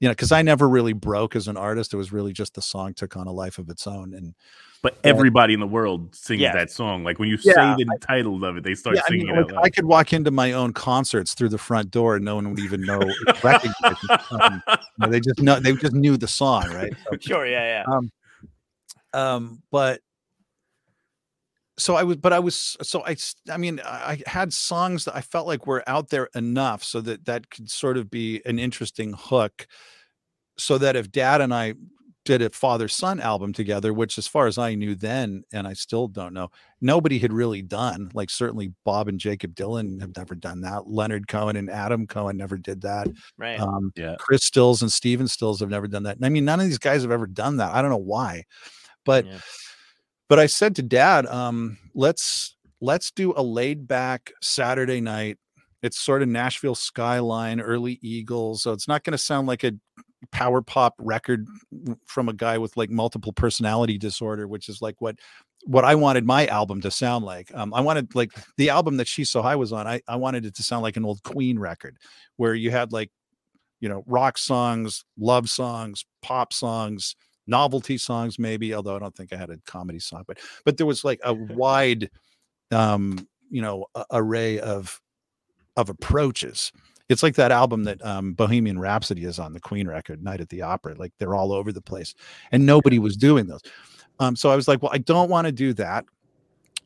S1: you know, because I never really broke as an artist. It was really just the song took on a life of its own. And
S4: But everybody in the world sings
S2: Yeah.
S4: that song. Like when you
S1: Yeah,
S4: say the title of it, they start
S1: yeah, I
S4: singing
S1: mean,
S4: it
S1: like. I could walk into my own concerts through the front door and no one would even know. Um, they just know they just knew the song, right? So,
S2: Sure, yeah, yeah.
S1: um, um, but so I was, but I was, so I, I mean, I I had songs that I felt like were out there enough so that that could sort of be an interesting hook, so that if Dad and I did a father son album together, which as far as I knew then, and I still don't know, nobody had really done. Like certainly Bob and Jacob Dylan have never done that. Leonard Cohen and Adam Cohen never did that.
S2: Right.
S1: Um,
S4: Yeah.
S1: Chris Stills and Stephen Stills have never done that. And I mean, none of these guys have ever done that. I don't know why, but
S2: Yeah.
S1: But I said to Dad, um, let's let's do a laid back Saturday night. It's sort of Nashville skyline, early Eagles, so it's not going to sound like a power pop record from a guy with like multiple personality disorder, which is like what what I wanted my album to sound like. Um, I wanted like the album that She's So High was on. I I wanted it to sound like an old Queen record, where you had like you know rock songs, love songs, pop songs, novelty songs maybe although i don't think i had a comedy song but but there was like a wide um you know a- array of of approaches. It's like that album that um bohemian rhapsody is on the queen record night at the opera like they're all over the place and nobody was doing those. Um so i was like well i don't want to do that.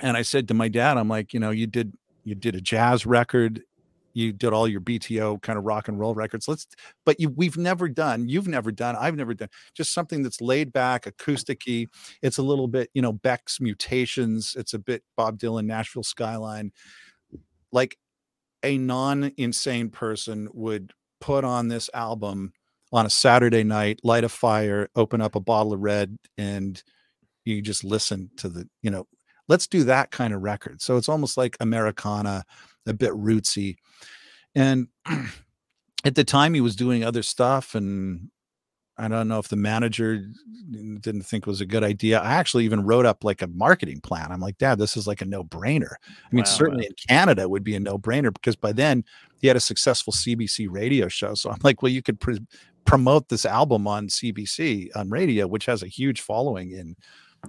S1: And i said to my dad i'm like you know you did you did a jazz record you did all your bto kind of rock and roll records let's but you we've never done you've never done i've never done just something that's laid back acousticy it's a little bit you know beck's mutations it's a bit bob dylan nashville skyline. Like a non-insane person would put on this album on a saturday night light a fire open up a bottle of red and you just listen to the you know let's do that kind of record. So it's almost like americana a bit rootsy. And at the time he was doing other stuff and i don't know if the manager didn't think it was a good idea. I actually even wrote up like a marketing plan. I'm like dad this is like a no-brainer. I mean
S2: Wow.
S1: certainly in canada it would be a no-brainer because by then he had a successful cbc radio show. So i'm like well you could pr- promote this album on cbc on radio which has a huge following in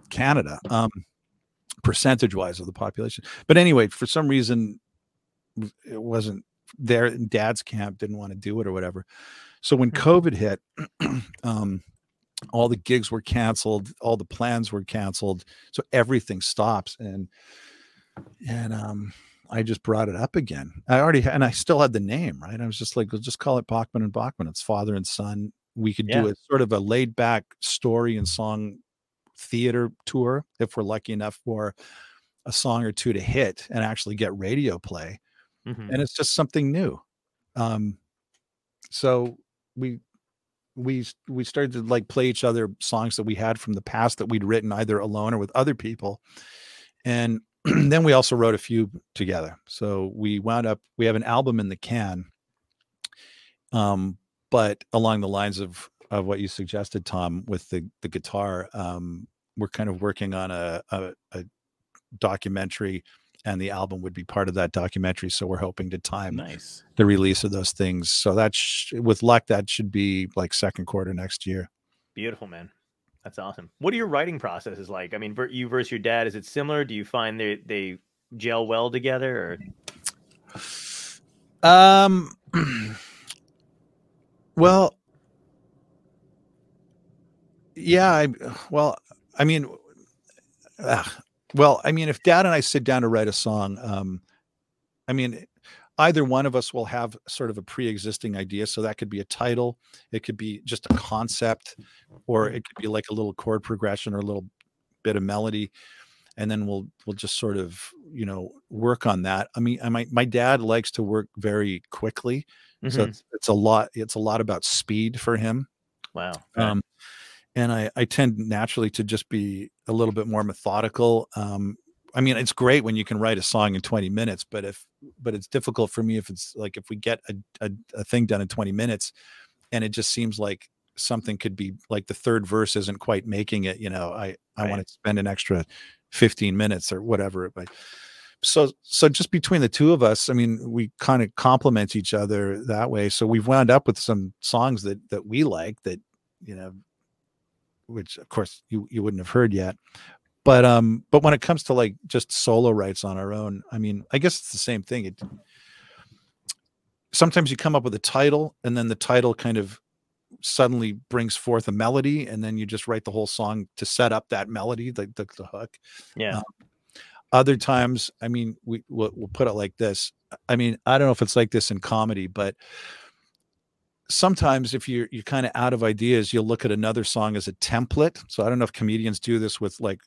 S1: canada um percentage wise of the population. But anyway for some reason it wasn't there in dad's camp didn't want to do it or whatever. So when covid hit um all the gigs were canceled all the plans were canceled so everything stops and and um i just brought it up again. I already had, and i still had the name right? I was just like let's just call it bachman and bachman. It's father and son. We could do
S2: Yeah.
S1: a sort of a laid back story and song theater tour if we're lucky enough for a song or two to hit and actually get radio play
S2: Mhm.
S1: and it's just something new um so we we we started to like play each other songs that we had from the past that we'd written either alone or with other people and then we also wrote a few together so we wound up we have an album in the can um but along the lines of of what you suggested tom with the the guitar um we're kind of working on a a, a documentary and the album would be part of that documentary so we're hoping to time
S4: Nice.
S1: the release of those things so that sh- with luck that should be like second quarter next year
S2: Beautiful, man. That's awesome. What are your writing processes like? I mean, ver- you versus your dad, is it similar? Do you find they they gel well together? Or
S1: Um. well. Yeah. I. Well. I mean. ah, well. I mean, if Dad and I sit down to write a song, um, I mean, either one of us will have sort of a pre-existing idea. So that could be a title. It could be just a concept, or it could be like a little chord progression or a little bit of melody and then we'll we'll just sort of you know work on that i mean I, my, my dad likes to work very quickly so
S2: Mhm.
S1: it's, it's a lot it's a lot about speed for him
S2: wow.
S1: Um and i i tend naturally to just be a little bit more methodical um i mean it's great when you can write a song in 20 minutes but if but it's difficult for me if it's like if we get a, a, a thing done in 20 minutes and it just seems like something could be like the third verse isn't quite making it you know i i
S2: Right.
S1: want to spend an extra 15 minutes or whatever it might so so just between the two of us, I mean, we kind of complement each other that way. So we've wound up with some songs that that we like that you know, which of course you you wouldn't have heard yet. But um, but when it comes to like just solo rights on our own, I mean, I guess it's the same thing. It sometimes you come up with a title and then the title kind of suddenly brings forth a melody and then you just write the whole song to set up that melody the, the, the hook
S2: Yeah.
S1: Um, other times i mean we we'll, we'll put it like this i mean i don't know if it's like this in comedy but sometimes if you're you're kind of out of ideas you'll look at another song as a template so i don't know if comedians do this with like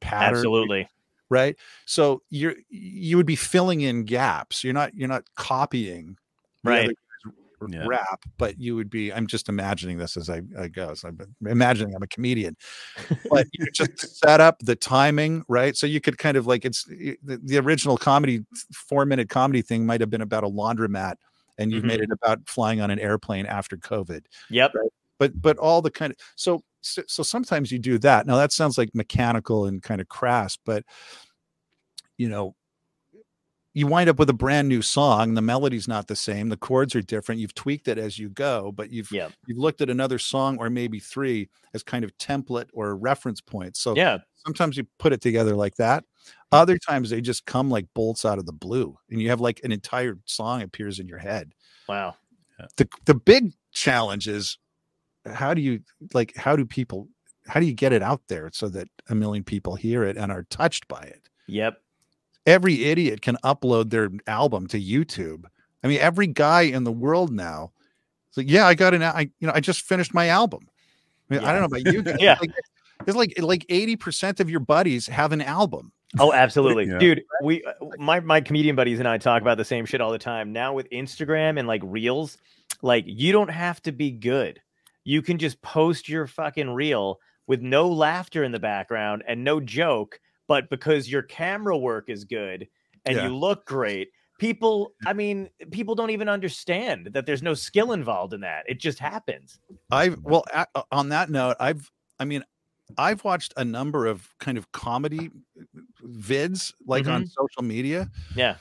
S1: pattern
S2: Absolutely.
S1: right so you're you would be filling in gaps you're not you're not copying
S2: Right.
S1: other guy's r-
S4: Yeah.
S1: rap but you would be i'm just imagining this as i, I go so i'm imagining i'm a comedian but you just set up the timing right so you could kind of like it's the, the original comedy four minute comedy thing might have been about a laundromat and you've made mm-hmm. it about flying on an airplane after covid
S2: Yep.
S1: but but all the kind of so so, so sometimes you do that now that sounds like mechanical and kind of crass but you know you wind up with a brand new song the melody's not the same the chords are different you've tweaked it as you go but you've
S2: Yep.
S1: you've looked at another song or maybe three as kind of template or reference points so
S2: Yeah.
S1: sometimes you put it together like that other times they just come like bolts out of the blue and you have like an entire song appears in your head.
S2: Wow.
S1: Uh, the the big challenge is how do you like how do people how do you get it out there so that a million people hear it and are touched by it?
S2: Yep.
S1: every idiot can upload their album to youtube. I mean every guy in the world now it's like yeah i got an i you know i just finished my album. I, mean, I don't know about you guys
S2: Yeah.
S1: like, it's like like 80% of your buddies have an album
S2: Oh, absolutely,
S4: Yeah.
S2: dude. We, uh, my my comedian buddies and I talk about the same shit all the time. Now with Instagram and like Reels, like you don't have to be good. You can just post your fucking reel with no laughter in the background and no joke, but because your camera work is good and
S1: Yeah.
S2: you look great, people. I mean, people don't even understand that there's no skill involved in that. It just happens.
S1: I've well uh, on that note, I've I mean, I've watched a number of kind of comedy vids like on mm-hmm. social media,
S2: Yeah.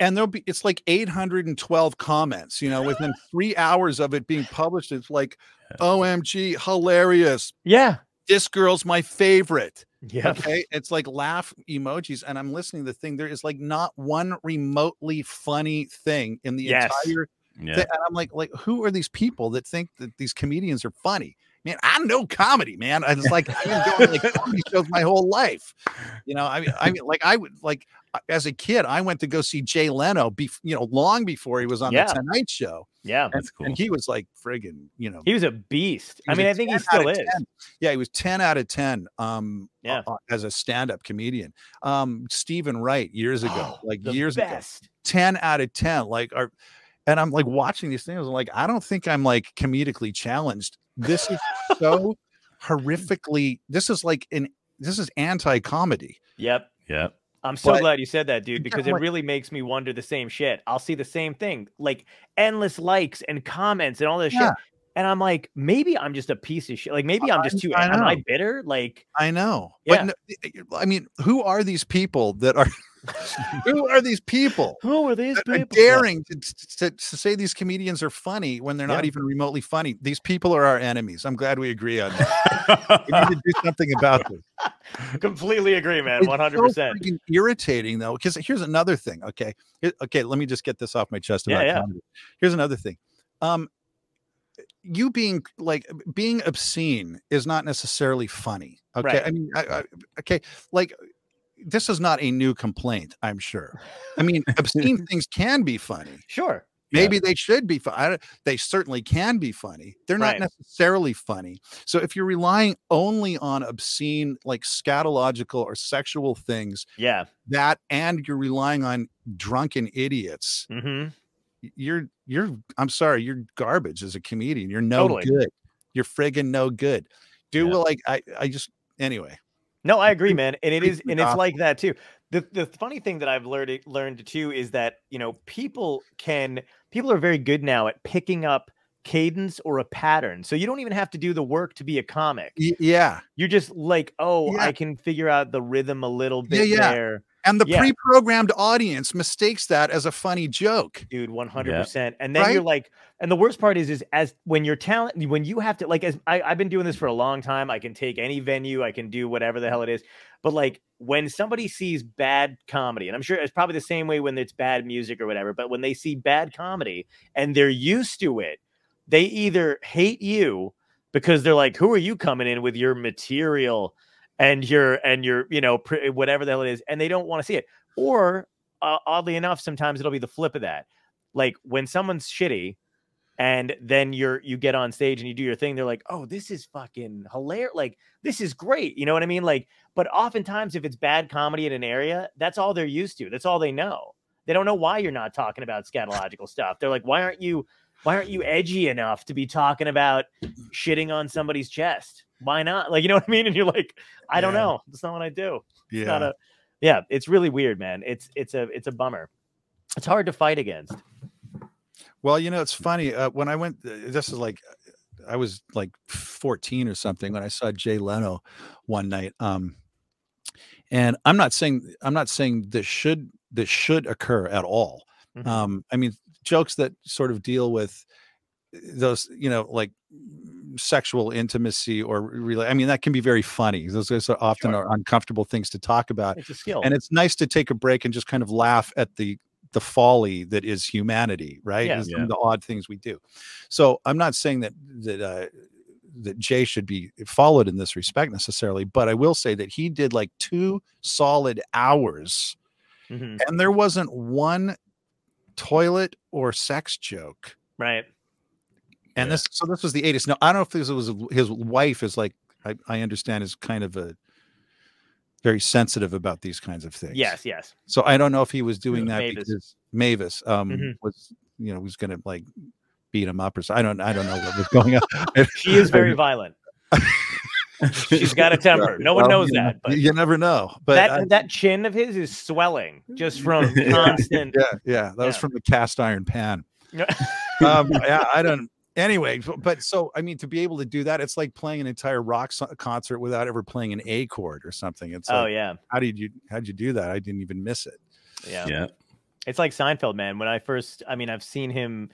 S1: and there'll be it's like 812 comments, you know, within three hours of it being published. It's like, OMG, hilarious.
S2: Yeah.
S1: This girl's my favorite.
S2: Yeah.
S1: Okay. It's like laugh emojis. And I'm listening to the thing. There is like not one remotely funny thing in the
S2: Yes.
S1: entire
S4: Yeah.
S1: Th- and I'm like, like, who are these people that think that these comedians are funny? Man, I know comedy, man. I was like, I've been going to like comedy shows my whole life. You know, I mean, I mean, like, I would like as a kid, I went to go see Jay Leno, be you know, long before he was on
S2: Yeah.
S1: the Tonight Show,
S2: Yeah.
S1: and,
S4: That's cool.
S1: and he was like friggin', you know,
S2: He was a beast.
S1: he
S2: I mean, I think he still is.
S1: 10. Yeah, he was 10 out of 10 um
S2: Yeah.
S1: uh, as a stand-up comedian. Um Steven Wright years ago, like
S2: The
S1: years ago. 10 out of 10 like are and i'm like watching these things I'm like i don't think i'm like comedically challenged this is so horrifically this is like an this is anti-comedy
S2: Yep.
S4: Yep.
S2: I'm so
S1: But-
S2: glad you said that, dude,
S1: Yeah,
S2: because it really makes me wonder the same shit. I'll see the same thing, like endless likes and comments and all this
S1: Yeah.
S2: shit. And I'm like, maybe I'm just a piece of shit. Like maybe I'm just too
S1: I
S2: am I bitter? Like
S1: i know
S2: Yeah.
S1: but no, i mean who are these people that are who are these people
S2: who are these
S1: that are
S2: people?
S1: daring to, to, to say these comedians are funny when they're not
S2: Yeah.
S1: even remotely funny these people are our enemies i'm glad we agree on that we need to do something about this
S2: Completely agree, man. One hundred percent.
S1: irritating though, because here's another thing. Okay, Here- okay, let me just get this off my chest
S2: Yeah, yeah.
S1: comedy. Here's another thing. Um, you being like being obscene is not necessarily funny. Okay,
S2: Right.
S1: I mean, I, I, okay, like this is not a new complaint. I'm sure. I mean, obscene things can be funny.
S2: Sure.
S4: Yeah.
S1: Maybe they should be funny. They certainly can be funny. They're not
S2: Right.
S1: necessarily funny. So if you're relying only on obscene, like scatological or sexual things,
S2: Yeah.
S1: that and you're relying on drunken idiots, mm-hmm. you're you're I'm sorry, you're garbage as a comedian. You're no
S2: Totally.
S1: good. You're friggin' no good. Do
S4: Yeah.
S1: like I I just anyway.
S2: No, I agree, man. And it is, and it's like that too. The the funny thing that I've learned learned too is that you know people can people are very good now at picking up cadence or a pattern. So you don't even have to do the work to be a comic.
S1: Yeah.
S2: You're just like, oh,
S1: Yeah.
S2: I can figure out the rhythm a little
S1: Yeah,
S2: bit
S1: yeah.
S2: there.
S1: And the
S2: Yeah.
S1: pre-programmed audience mistakes that as a funny joke.
S2: dude 100% and then
S1: Right?
S2: you're like and the worst part is is as when you're talent when you have to like as I, i've been doing this for a long time i can take any venue i can do whatever the hell it is but like when somebody sees bad comedy and i'm sure it's probably the same way when it's bad music or whatever but when they see bad comedy and they're used to it they either hate you because they're like who are you coming in with your material and you're and you're you know pr- whatever the hell it is and they don't want to see it. Or uh, oddly enough sometimes it'll be the flip of that. Like when someone's shitty and then you're you get on stage and you do your thing they're like oh this is fucking hilarious like this is great you know what i mean? Like but oftentimes if it's bad comedy in an area that's all they're used to that's all they know. They don't know why you're not talking about scatological stuff. They're like why aren't you why aren't you edgy enough to be talking about shitting on somebody's chest why not like you know what i mean and you're like i don't know that's not what i do
S1: Yeah.
S2: it's not a yeah it's really weird man it's it's a it's a bummer it's hard to fight against
S1: Well, you know, it's funny. Uh, when I went, uh, this is like, I was like 14 or something when I saw Jay Leno one night. Um, and I'm not saying I'm not saying this should this should occur at all.
S2: Mhm.
S1: Um, I mean, jokes that sort of deal with those, you know, like sexual intimacy or really, I mean, that can be very funny. Those are often
S2: Sure.
S1: are uncomfortable things to talk about
S2: it's a skill
S1: and it's nice to take a break and just kind of laugh at the the folly that is humanity right
S2: Yeah.
S1: And
S4: Yeah.
S1: the odd things we do so i'm not saying that that uh that jay should be followed in this respect necessarily but i will say that he did like two solid hours
S2: Mhm.
S1: and there wasn't one toilet or sex joke
S2: right
S1: and
S4: Yeah.
S1: this so this was the 80s now i don't know if this was his wife is like i, I understand is kind of a very sensitive about these kinds of things
S2: yes yes
S1: so I don't know if he was doing that
S2: Mavis.
S1: because Mavis um
S2: Mhm.
S1: was you know was gonna like beat him up or so. I don't I don't know what was going on.
S2: she is very violent she's got a temper no one
S1: Well,
S2: knows
S1: you know,
S2: that but
S1: you never know. But
S2: that
S1: I-
S2: that chin of his is swelling just from
S4: Yeah.
S2: constant
S1: yeah, yeah, that was from the cast iron pan. Um, yeah, I don't. Anyway, but so I mean, to be able to do that, it's like playing an entire rock so- concert without ever playing an A chord or something. It's
S2: oh
S1: like,
S2: yeah
S1: how did you how did you do that? I didn't even miss it.
S2: yeah
S4: Yeah.
S2: it's like Seinfeld, man. When I first, I mean, I've seen him,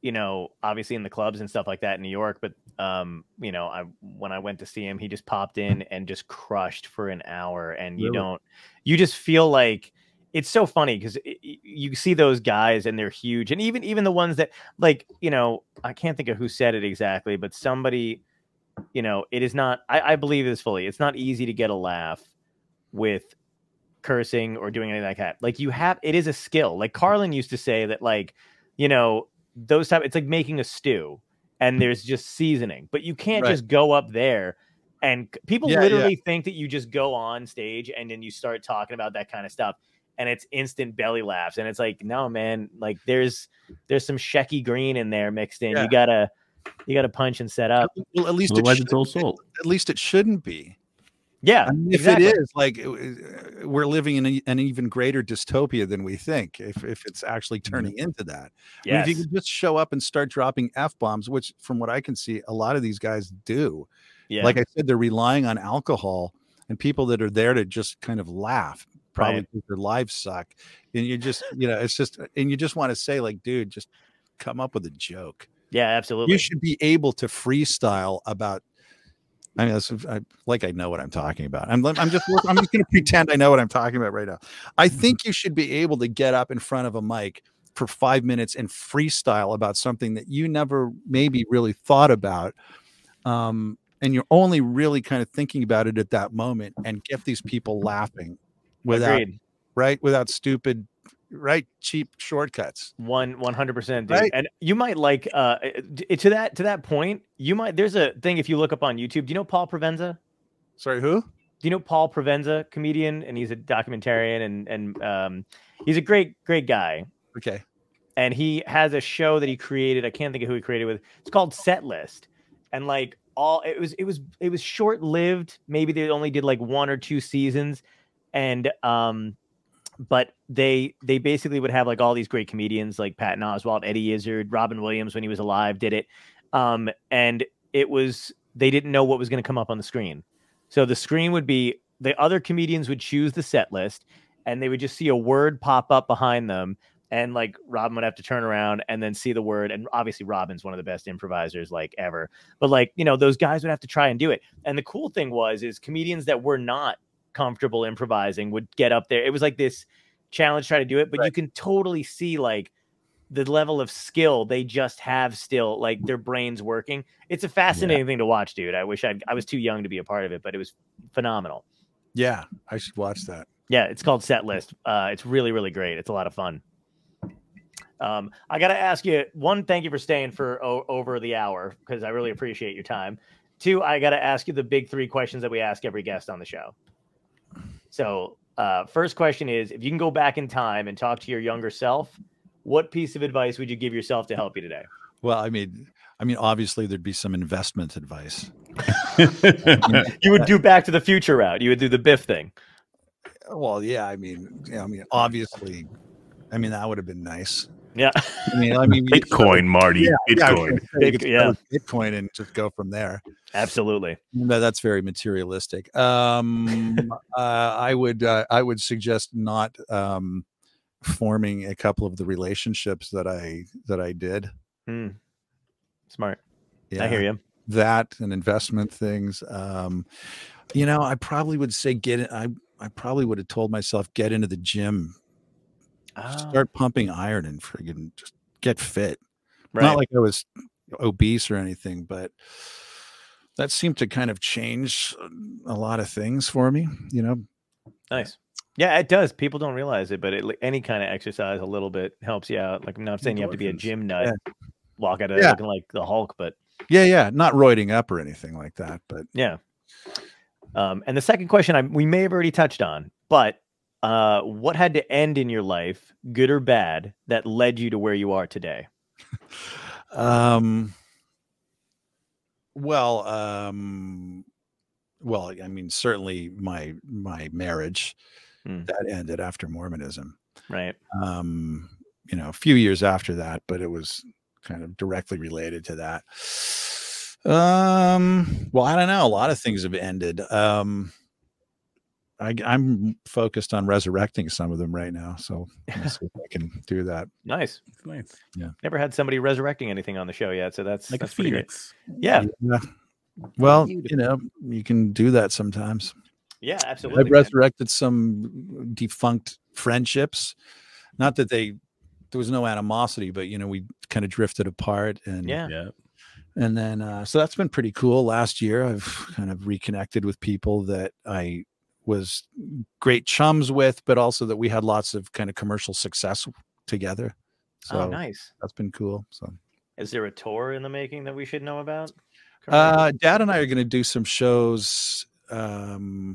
S2: you know, obviously in the clubs and stuff like that in New York. But, um, you know, I when I went to see him, he just popped in and just crushed for an hour, and you don't, you just feel like it's so funny because you see those guys and they're huge, and even even the ones that like, you know, I can't think of who said it exactly, but somebody, you know, it is not. I, I believe this fully. It's not easy to get a laugh with cursing or doing anything like that. Like you have, it is a skill. Like Carlin used to say that, like, you know, those type. It's like making a stew, and there's just seasoning, but you can't
S1: Right.
S2: just go up there. And people
S1: Yeah, yeah.
S2: literally think that you just go on stage and then you start talking about that kind of stuff, and it's instant belly laughs. And it's like, no, man, like there's there's some Shecky Greene in there mixed in.
S1: Yeah.
S2: You gotta you gotta punch and set up.
S1: Well, at least it should,
S4: it's all salt.
S1: at least it shouldn't be.
S2: Yeah,
S1: I mean, if
S2: exactly.
S1: it is like we're living in a, an even greater dystopia than we think, if if it's actually mm-hmm. turning into that. I mean, if you
S2: Yes.
S1: can just show up and start dropping f bombs, which from what I can see, a lot of these guys do.
S2: yeah.
S1: Like I said, they're relying on alcohol and people that are there to just kind of laugh, probably
S2: Right.
S1: because their lives suck. And you just, you know, it's just, and you just want to say, like, dude, just come up with a joke.
S2: yeah, absolutely.
S1: You should be able to freestyle about. I mean, that's, I, like I know what I'm talking about. I'm, I'm just, I'm just going to pretend I know what I'm talking about right now. I think you should be able to get up in front of a mic for five minutes and freestyle about something that you never maybe really thought about. Um, and you're only really kind of thinking about it at that moment and get these people laughing without,
S2: Agreed.
S1: right? Without stupid, right? Cheap shortcuts.
S2: One one hundred percent, dude.
S1: Right?
S2: And you might like uh to that to that point. You might there's a thing if you look up on YouTube. Do you know Paul Provenza?
S1: Sorry, who?
S2: Do you know Paul Provenza, comedian, and he's a documentarian and and um he's a great great guy.
S1: Okay.
S2: And he has a show that he created. I can't think of who he created with. It's called Set List, and like all it was it was it was short lived. Maybe they only did like one or two seasons, and um but they they basically would have like all these great comedians like Patton Oswalt, Eddie Izzard, Robin Williams when he was alive did it. Um, and it was they didn't know what was going to come up on the screen. So the screen would be the other comedians would choose the set list and they would just see a word pop up behind them, and like Robin would have to turn around and then see the word. And obviously, Robin's one of the best improvisers like ever. But like you know, those guys would have to try and do it. And the cool thing was, is comedians that were not comfortable improvising would get up there. It was like this challenge, try to do it, but you can totally see like the level of skill they just have still like their brains working. It's a fascinating thing to watch dude. I wish i i was too young to be a part of it but it was phenomenal.
S1: Yeah, I should watch that.
S2: yeah it's called set list. Uh it's really really great. It's a lot of fun. Um i gotta ask you one thank you for staying for o- over the hour because i really appreciate your time. Two i gotta ask you the big three questions that we ask every guest on the show so uh first question is if you can go back in time and talk to your younger self what piece of advice would you give yourself to help you today
S1: Well, I mean, I mean, obviously there'd be some investment advice.
S2: you would do back to the future route you would do the biff thing
S1: Well, yeah, I mean, yeah, I mean, obviously, I mean that would have been nice.
S2: Yeah
S1: I mean, I mean, you-
S4: Bitcoin, Marty.
S1: Yeah, yeah, I was
S4: Bitcoin.
S1: gonna say you could
S2: Big- yeah.
S1: Bitcoin and just go from there.
S2: absolutely
S1: No, that's very materialistic. Um, uh, I would uh, I would suggest not um, forming a couple of the relationships that I that I did.
S2: Hmm. smart
S1: Yeah,
S2: i hear you
S1: that and investment things. Um, you know, I probably would say get in. I I probably would have told myself get into the gym,
S2: Ah,
S1: start pumping iron, and friggin' just get fit.
S2: right.
S1: Not like I was obese or anything, but that seemed to kind of change a lot of things for me. You know,
S2: Nice. Yeah, it does. People don't realize it, but it, any kind of exercise a little bit helps you out. Like I'm not saying you have to be a gym nut, walk out of there
S1: Yeah.
S2: looking like the Hulk, but
S1: yeah, yeah, not roiding up or anything like that, but
S2: yeah. Um, and the second question I we may have already touched on, but uh, what had to end in your life, good or bad, that led you to where you are today?
S1: um, well, um, well, I mean, certainly my my marriage
S2: Hmm.
S1: that ended after Mormonism.
S2: Right.
S1: um, you know, a few years after that, but it was kind of directly related to that. Um, well, I don't know. A lot of things have ended. Um, I, I'm focused on resurrecting some of them right now, so let's see if I can do that.
S2: Nice.
S4: It's nice.
S2: Yeah, never had somebody resurrecting anything on the show yet, so that's
S4: Like a
S2: that's pretty great.
S4: phoenix.
S2: Yeah.
S1: Yeah. Well, you know, you can do that sometimes.
S2: Yeah. Absolutely.
S1: I've
S2: Absolutely. man.
S1: resurrected some defunct friendships. Not that they there was no animosity, but you know, we kind of drifted apart and
S2: Yeah.
S4: Yeah.
S1: and then uh, so that's been pretty cool last year i've kind of reconnected with people that i was great chums with but also that we had lots of kind of commercial success together so
S2: oh, nice.
S1: that's been cool so
S2: Is there a tour in the making that we should know about?
S1: uh dad and i are going to do some shows um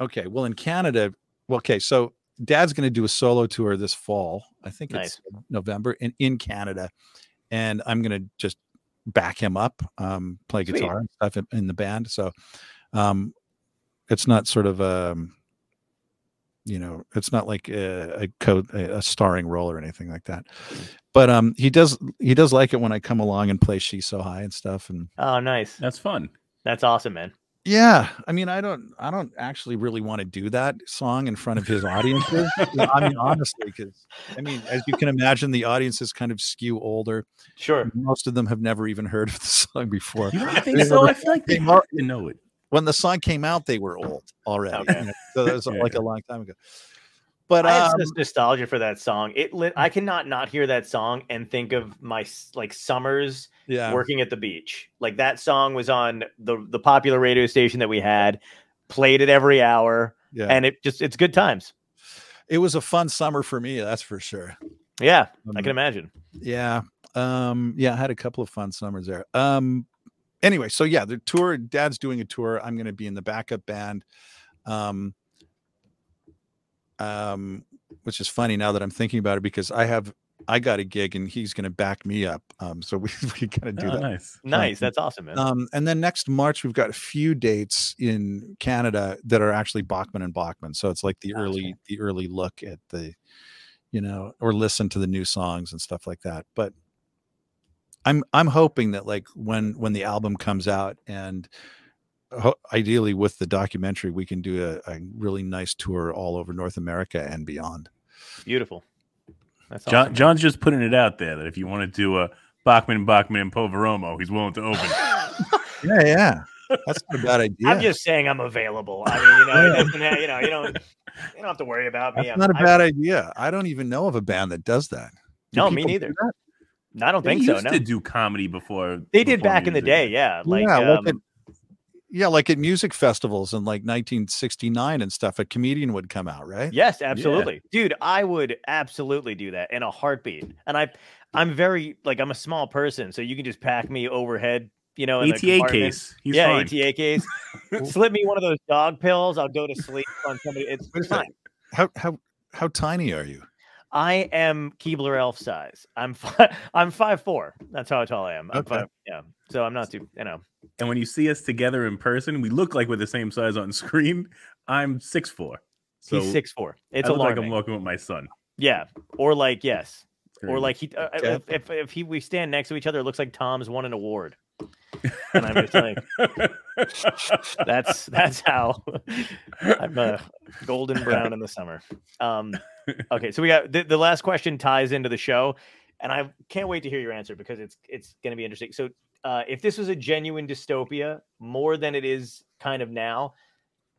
S1: okay well in canada well okay so dad's going to do a solo tour this fall i think it's november in in canada and i'm going to just back him up um play
S2: Sweet.
S1: guitar and stuff in- in the band so um it's not sort of um you know it's not like a, a co a a starring role or anything like that but um he does he does like it when i come along and play she's so high and stuff and
S2: Oh, nice.
S4: That's fun.
S2: That's awesome, man.
S1: yeah i mean i don't i don't actually really want to do that song in front of his audiences i mean honestly because i mean as you can imagine the audiences kind of skew older
S2: Sure.
S1: most of them have never even heard of the song before
S4: You don't think so?
S1: were-
S4: I feel like they
S1: they
S4: have know it.
S1: When the song came out they were old already
S2: Okay.
S1: you know, so that was
S4: Yeah,
S1: like
S4: yeah.
S1: a long time ago but
S2: I have
S1: um,
S2: such nostalgia for that song. It lit. I cannot not hear that song and think of my like summers
S1: yeah
S2: working at the beach. Like that song was on the the popular radio station that we had, played it every hour,
S1: yeah
S2: and it just it's good times.
S1: it was a fun summer for me that's for sure
S2: Yeah, I
S1: Um,
S2: can imagine.
S1: yeah um yeah i had a couple of fun summers there um anyway so yeah the tour dad's doing a tour i'm going to be in the backup band um um which is funny now that i'm thinking about it because i have i got a gig and he's going to back me up um so we, we gotta do
S4: Oh,
S1: that
S4: nice.
S2: Nice. That's awesome, man.
S1: um and then next march we've got a few dates in canada that are actually bachman and bachman so it's like the
S2: Gotcha.
S1: early the early look at the you know or listen to the new songs and stuff like that but i'm i'm hoping that like when when the album comes out and ho- ideally with the documentary, we can do a, a really nice tour all over North America and beyond.
S2: Beautiful. That's
S4: John,
S2: awesome.
S4: John's just putting it out there that if you want to do a Bachman, Bachman, and Poveromo, he's willing to open.
S1: Yeah, yeah. That's not a bad idea.
S2: I'm just saying I'm available. I mean, you know, it doesn't have, you know, you don't you don't have to worry about me.
S1: That's
S2: I'm-
S1: not a bad idea. I don't even know of a band that does that. Do
S2: No, me
S1: people do
S2: neither.
S1: That?
S2: I don't
S4: They
S2: think so.
S4: used
S2: No,
S4: to do comedy before.
S2: they did
S4: before
S2: back in the day. Yeah, like
S1: yeah,
S2: um,
S1: like at, yeah, like at music festivals in like 1969 and stuff. A comedian would come out, right?
S2: Yes, absolutely. Dude, I would absolutely do that in a heartbeat. And I I'm very like I'm a small person, so you can just pack me overhead, you know, in the
S4: ATA case. He's
S2: yeah,
S4: fine.
S2: ATA case. Slip me one of those dog pills, I'll go to sleep on somebody. It's
S1: What is
S2: fine.
S1: How how how tiny are you?
S2: I am Keebler elf size. I'm fi- I'm five four. That's how tall I am. I'm
S1: Okay.
S2: five, yeah. So I'm not too, you know.
S4: And when you see us together in person, we look like we're the same size on screen. I'm six four. So
S2: He's six four. It's
S4: I look like. I'm walking with my son.
S2: yeah, or like yes, or like he. Uh, if, if if he we stand next to each other, it looks like Tom's won an award. And I'm just like, that's that's how I'm uh, golden brown in the summer. Um, okay, so we got the, the last question ties into the show, and I can't wait to hear your answer because it's it's going to be interesting. So, uh, if this was a genuine dystopia, more than it is kind of now,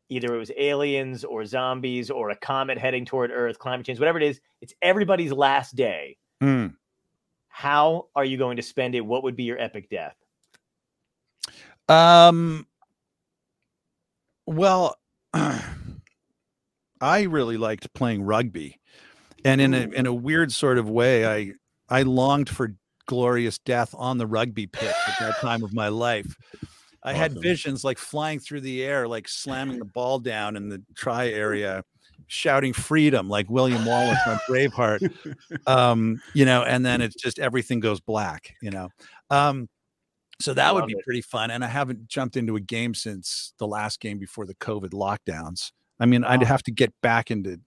S2: either it was aliens or zombies or a comet heading toward Earth, climate change, whatever it is, it's everybody's last day.
S1: Hmm.
S2: How are you going to spend it? What would be your epic death?
S1: Um. Well, I really liked playing rugby, and in a in a weird sort of way, I I longed for glorious death on the rugby pitch at that time of my life. I had visions like flying through the air, like slamming the ball down in the try area, shouting freedom like William Wallace on Braveheart. Um, you know, and then it's just everything goes black, you know. Um, so that would be
S2: it.
S1: pretty fun. And I haven't jumped into a game since the last game before the COVID lockdowns. I mean, I'd have to get back into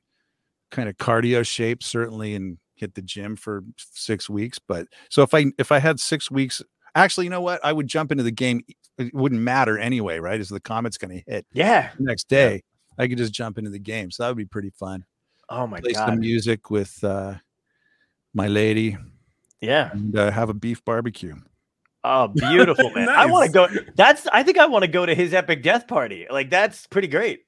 S1: kind of cardio shape, certainly, and hit the gym for six weeks. But so if I if I had six weeks, actually, you know what? I would jump into the game. It wouldn't matter anyway, right? Is the comet's going to hit
S2: Yeah.
S1: the next day, I could just jump into the game. So that would be pretty fun.
S2: Oh my god.
S1: Play some music with uh, my lady
S2: Yeah.
S1: and uh, have a beef barbecue.
S2: Oh, beautiful, man. I want to go. That's. I think I want to go to his epic death party. Like that's pretty great.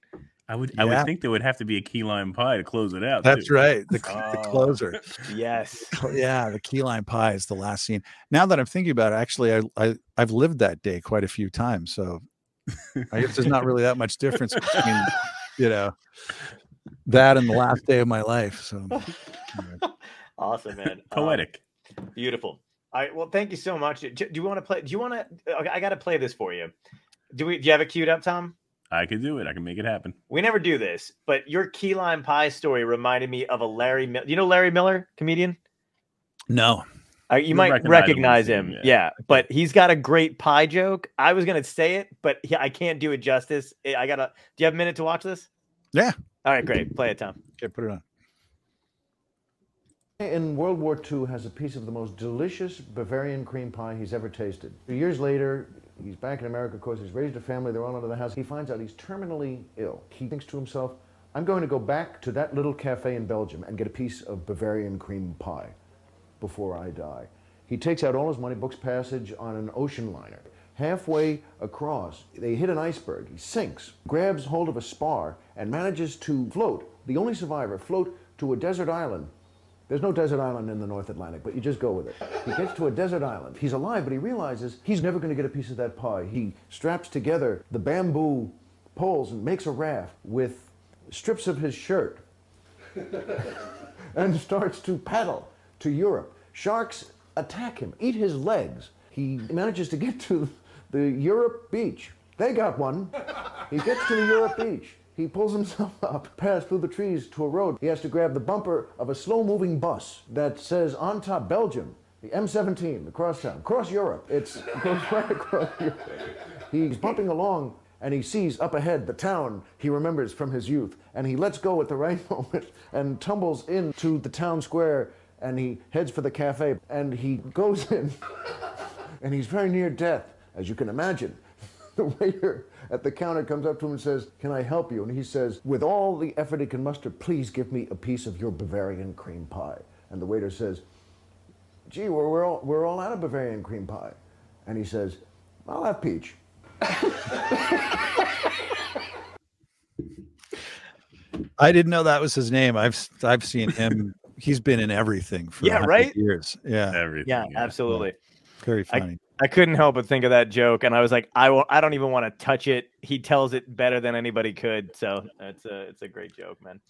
S4: I would I would think there would have to be a key lime pie to close it out.
S1: That's
S4: too.
S1: right. The, cl- the
S2: Oh.
S1: closer.
S2: Yes.
S1: Yeah, the key lime pie is the last scene. Now that I'm thinking about it, actually, I, I I've lived that day quite a few times. So I guess there's not really that much difference between, you know, that and the last day of my life. So.
S2: Awesome, man. Um,
S4: Poetic.
S2: beautiful. All right. Well, thank you so much. Do, do you want to play? Do you want to? I got to play this for you. Do we? Do you have it queued up, Tom?
S4: I could do it. I can make it happen.
S2: We never do this, but your key lime pie story reminded me of a Larry. Mil- you know Larry Miller, comedian.
S1: no,
S2: Uh, you
S4: You'll
S2: might
S4: recognize him
S2: recognize him,
S4: him,
S2: yeah.
S4: yeah.
S2: But he's got a great pie joke. I was gonna say it, but he, I can't do it justice. I I gotta. Do you have a minute to watch this?
S1: Yeah.
S2: All right, great. Play it, Tom.
S1: okay, put it on.
S5: In World War II has a piece of the most delicious Bavarian cream pie he's ever tasted. Years later, he's back in America, of course, he's raised a family, they're all out of the house. He finds out he's terminally ill. He thinks to himself, I'm going to go back to that little cafe in Belgium and get a piece of Bavarian cream pie before I die. He takes out all his money, books passage on an ocean liner. Halfway across, they hit an iceberg. He sinks, grabs hold of a spar, and manages to float, the only survivor, float to a desert island there's no desert island in the North Atlantic, but you just go with it. He gets to a desert island. He's alive, but he realizes he's never going to get a piece of that pie. He straps together the bamboo poles and makes a raft with strips of his shirt and starts to paddle to Europe. Sharks attack him, eat his legs. He manages to get to the Europe beach. They got one. He gets to the Europe beach. He pulls himself up, pass through the trees to a road. He has to grab the bumper of a slow moving bus that says on top Belgium, the M17, the crosstown, cross Europe. It's, it goes right across Europe. He's bumping along and he sees up ahead the town he remembers from his youth. And he lets go at the right moment and tumbles into the town square and he heads for the cafe and he goes in and he's very near death, as you can imagine. The waiter at the counter comes up to him and says, Can I help you? And he says, With all the effort he can muster, please give me a piece of your Bavarian cream pie. And the waiter says, Gee, we're, we're, all, we're all out of Bavarian cream pie. And he says, I'll have peach.
S1: I didn't know that was his name. I've s- I've seen him. He's been in everything for
S2: Yeah, right?
S1: years. Yeah,
S4: Everything.
S2: Yeah, absolutely.
S1: very
S2: I-
S1: funny.
S2: I couldn't help but think of that joke, and I was like, I will. I don't even want to touch it. He tells it better than anybody could. So it's a it's a great joke, man.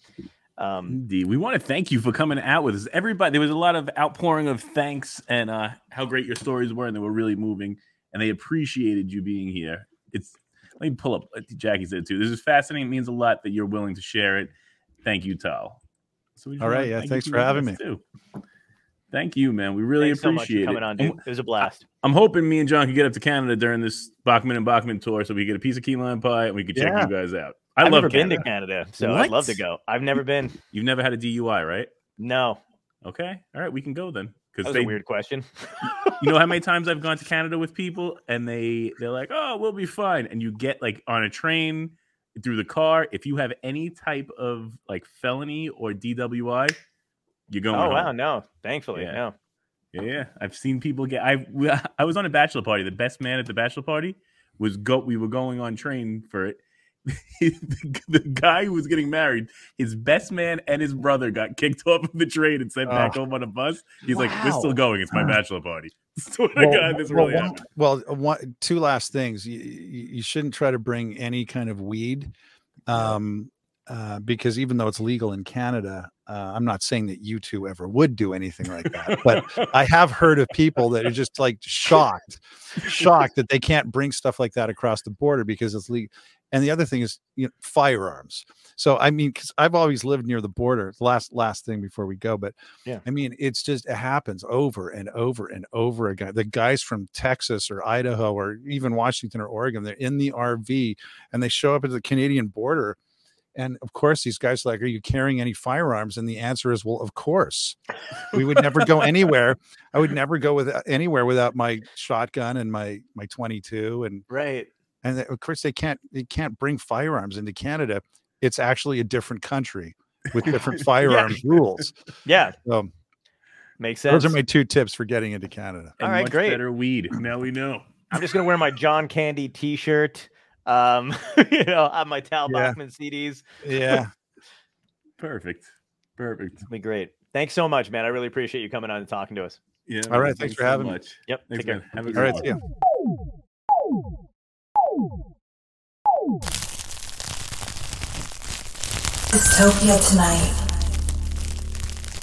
S2: Um,
S4: Indeed. We want to thank you for coming out with us. Everybody, there was a lot of outpouring of thanks and uh, how great your stories were, and they were really moving, and they appreciated you being here. It's let me pull up. what Jackie said too. This is fascinating. It means a lot that you're willing to share it. Thank you, Tal. So we just
S1: All
S4: wanna
S1: yeah,
S4: thank
S1: thanks for having
S4: me. Too. Thank you, man. We really
S2: thanks so much for
S4: appreciate
S2: coming
S4: it.
S2: on, dude. It was a blast.
S4: I'm hoping me and John can get up to Canada during this Bachman and Bachman tour, so we get a piece of key lime pie and we can check
S1: Yeah.
S4: you guys out. I
S2: I've
S4: love
S2: never
S4: Canada.
S2: been to Canada, so I'd love to go. I've never been.
S4: You've never had a DUI, right?
S2: No,
S4: Okay, all right, we can go then. Because they,
S2: a weird question.
S4: you know how many times I've gone to Canada with people and they they're like, "Oh, we'll be fine," and you get like on a train through the car. If you have any type of like felony or DWI, you're going.
S2: oh
S4: home.
S2: wow, no, thankfully,
S4: Yeah.
S2: no.
S4: Yeah, yeah. I've seen people get. I I was on a bachelor party. The best man at the bachelor party was go. We were going on train for it. the, the guy who was getting married, his best man and his brother got kicked off of the train and sent back
S1: Oh.
S4: home on a bus. He's like, "We're still going. It's my bachelor party." Swear
S1: Well,
S4: God, this
S1: well,
S4: really
S1: one-
S4: happened.
S1: well, uh, one, two last things. You, you, you shouldn't try to bring any kind of weed, um, uh, because even though it's legal in Canada, uh, I'm not saying that you two ever would do anything like that. But I have heard of people that are just like shocked, shocked that they can't bring stuff like that across the border because it's legal. And the other thing is, you know, firearms. So I mean, because I've always lived near the border. Last last thing before we go, but
S2: Yeah.
S1: I mean, it's just it happens over and over and over again. The guys from Texas or Idaho or even Washington or Oregon, they're in the RV and they show up at the Canadian border. And of course, these guys are like, Are you carrying any firearms? And the answer is, Well, of course. We would never go anywhere. I would never go with uh, anywhere without my shotgun and my my 22 and
S2: Right.
S1: and of course they can't they can't bring firearms into Canada. It's actually a different country with different firearms rules.
S2: Yeah,
S1: So
S2: makes sense.
S1: those are my two tips for getting into Canada.
S2: All
S4: And
S2: right,
S4: much
S2: great.
S4: Better weed. Now we know.
S2: I'm just gonna wear my John Candy T-shirt. Um, you know, on my Tal
S1: Yeah.
S2: Bachman CDs.
S1: Yeah.
S4: Perfect. Perfect.
S2: It'll be great. Thanks so much, man. I really appreciate you coming on and talking to us.
S4: Yeah.
S1: All right,
S4: man,
S1: thanks for
S4: so
S1: having me.
S4: much.
S2: Yep.
S4: Thanks,
S2: take care.
S4: man. Have a good
S1: right.
S4: one.
S1: See ya.
S3: Dystopia tonight.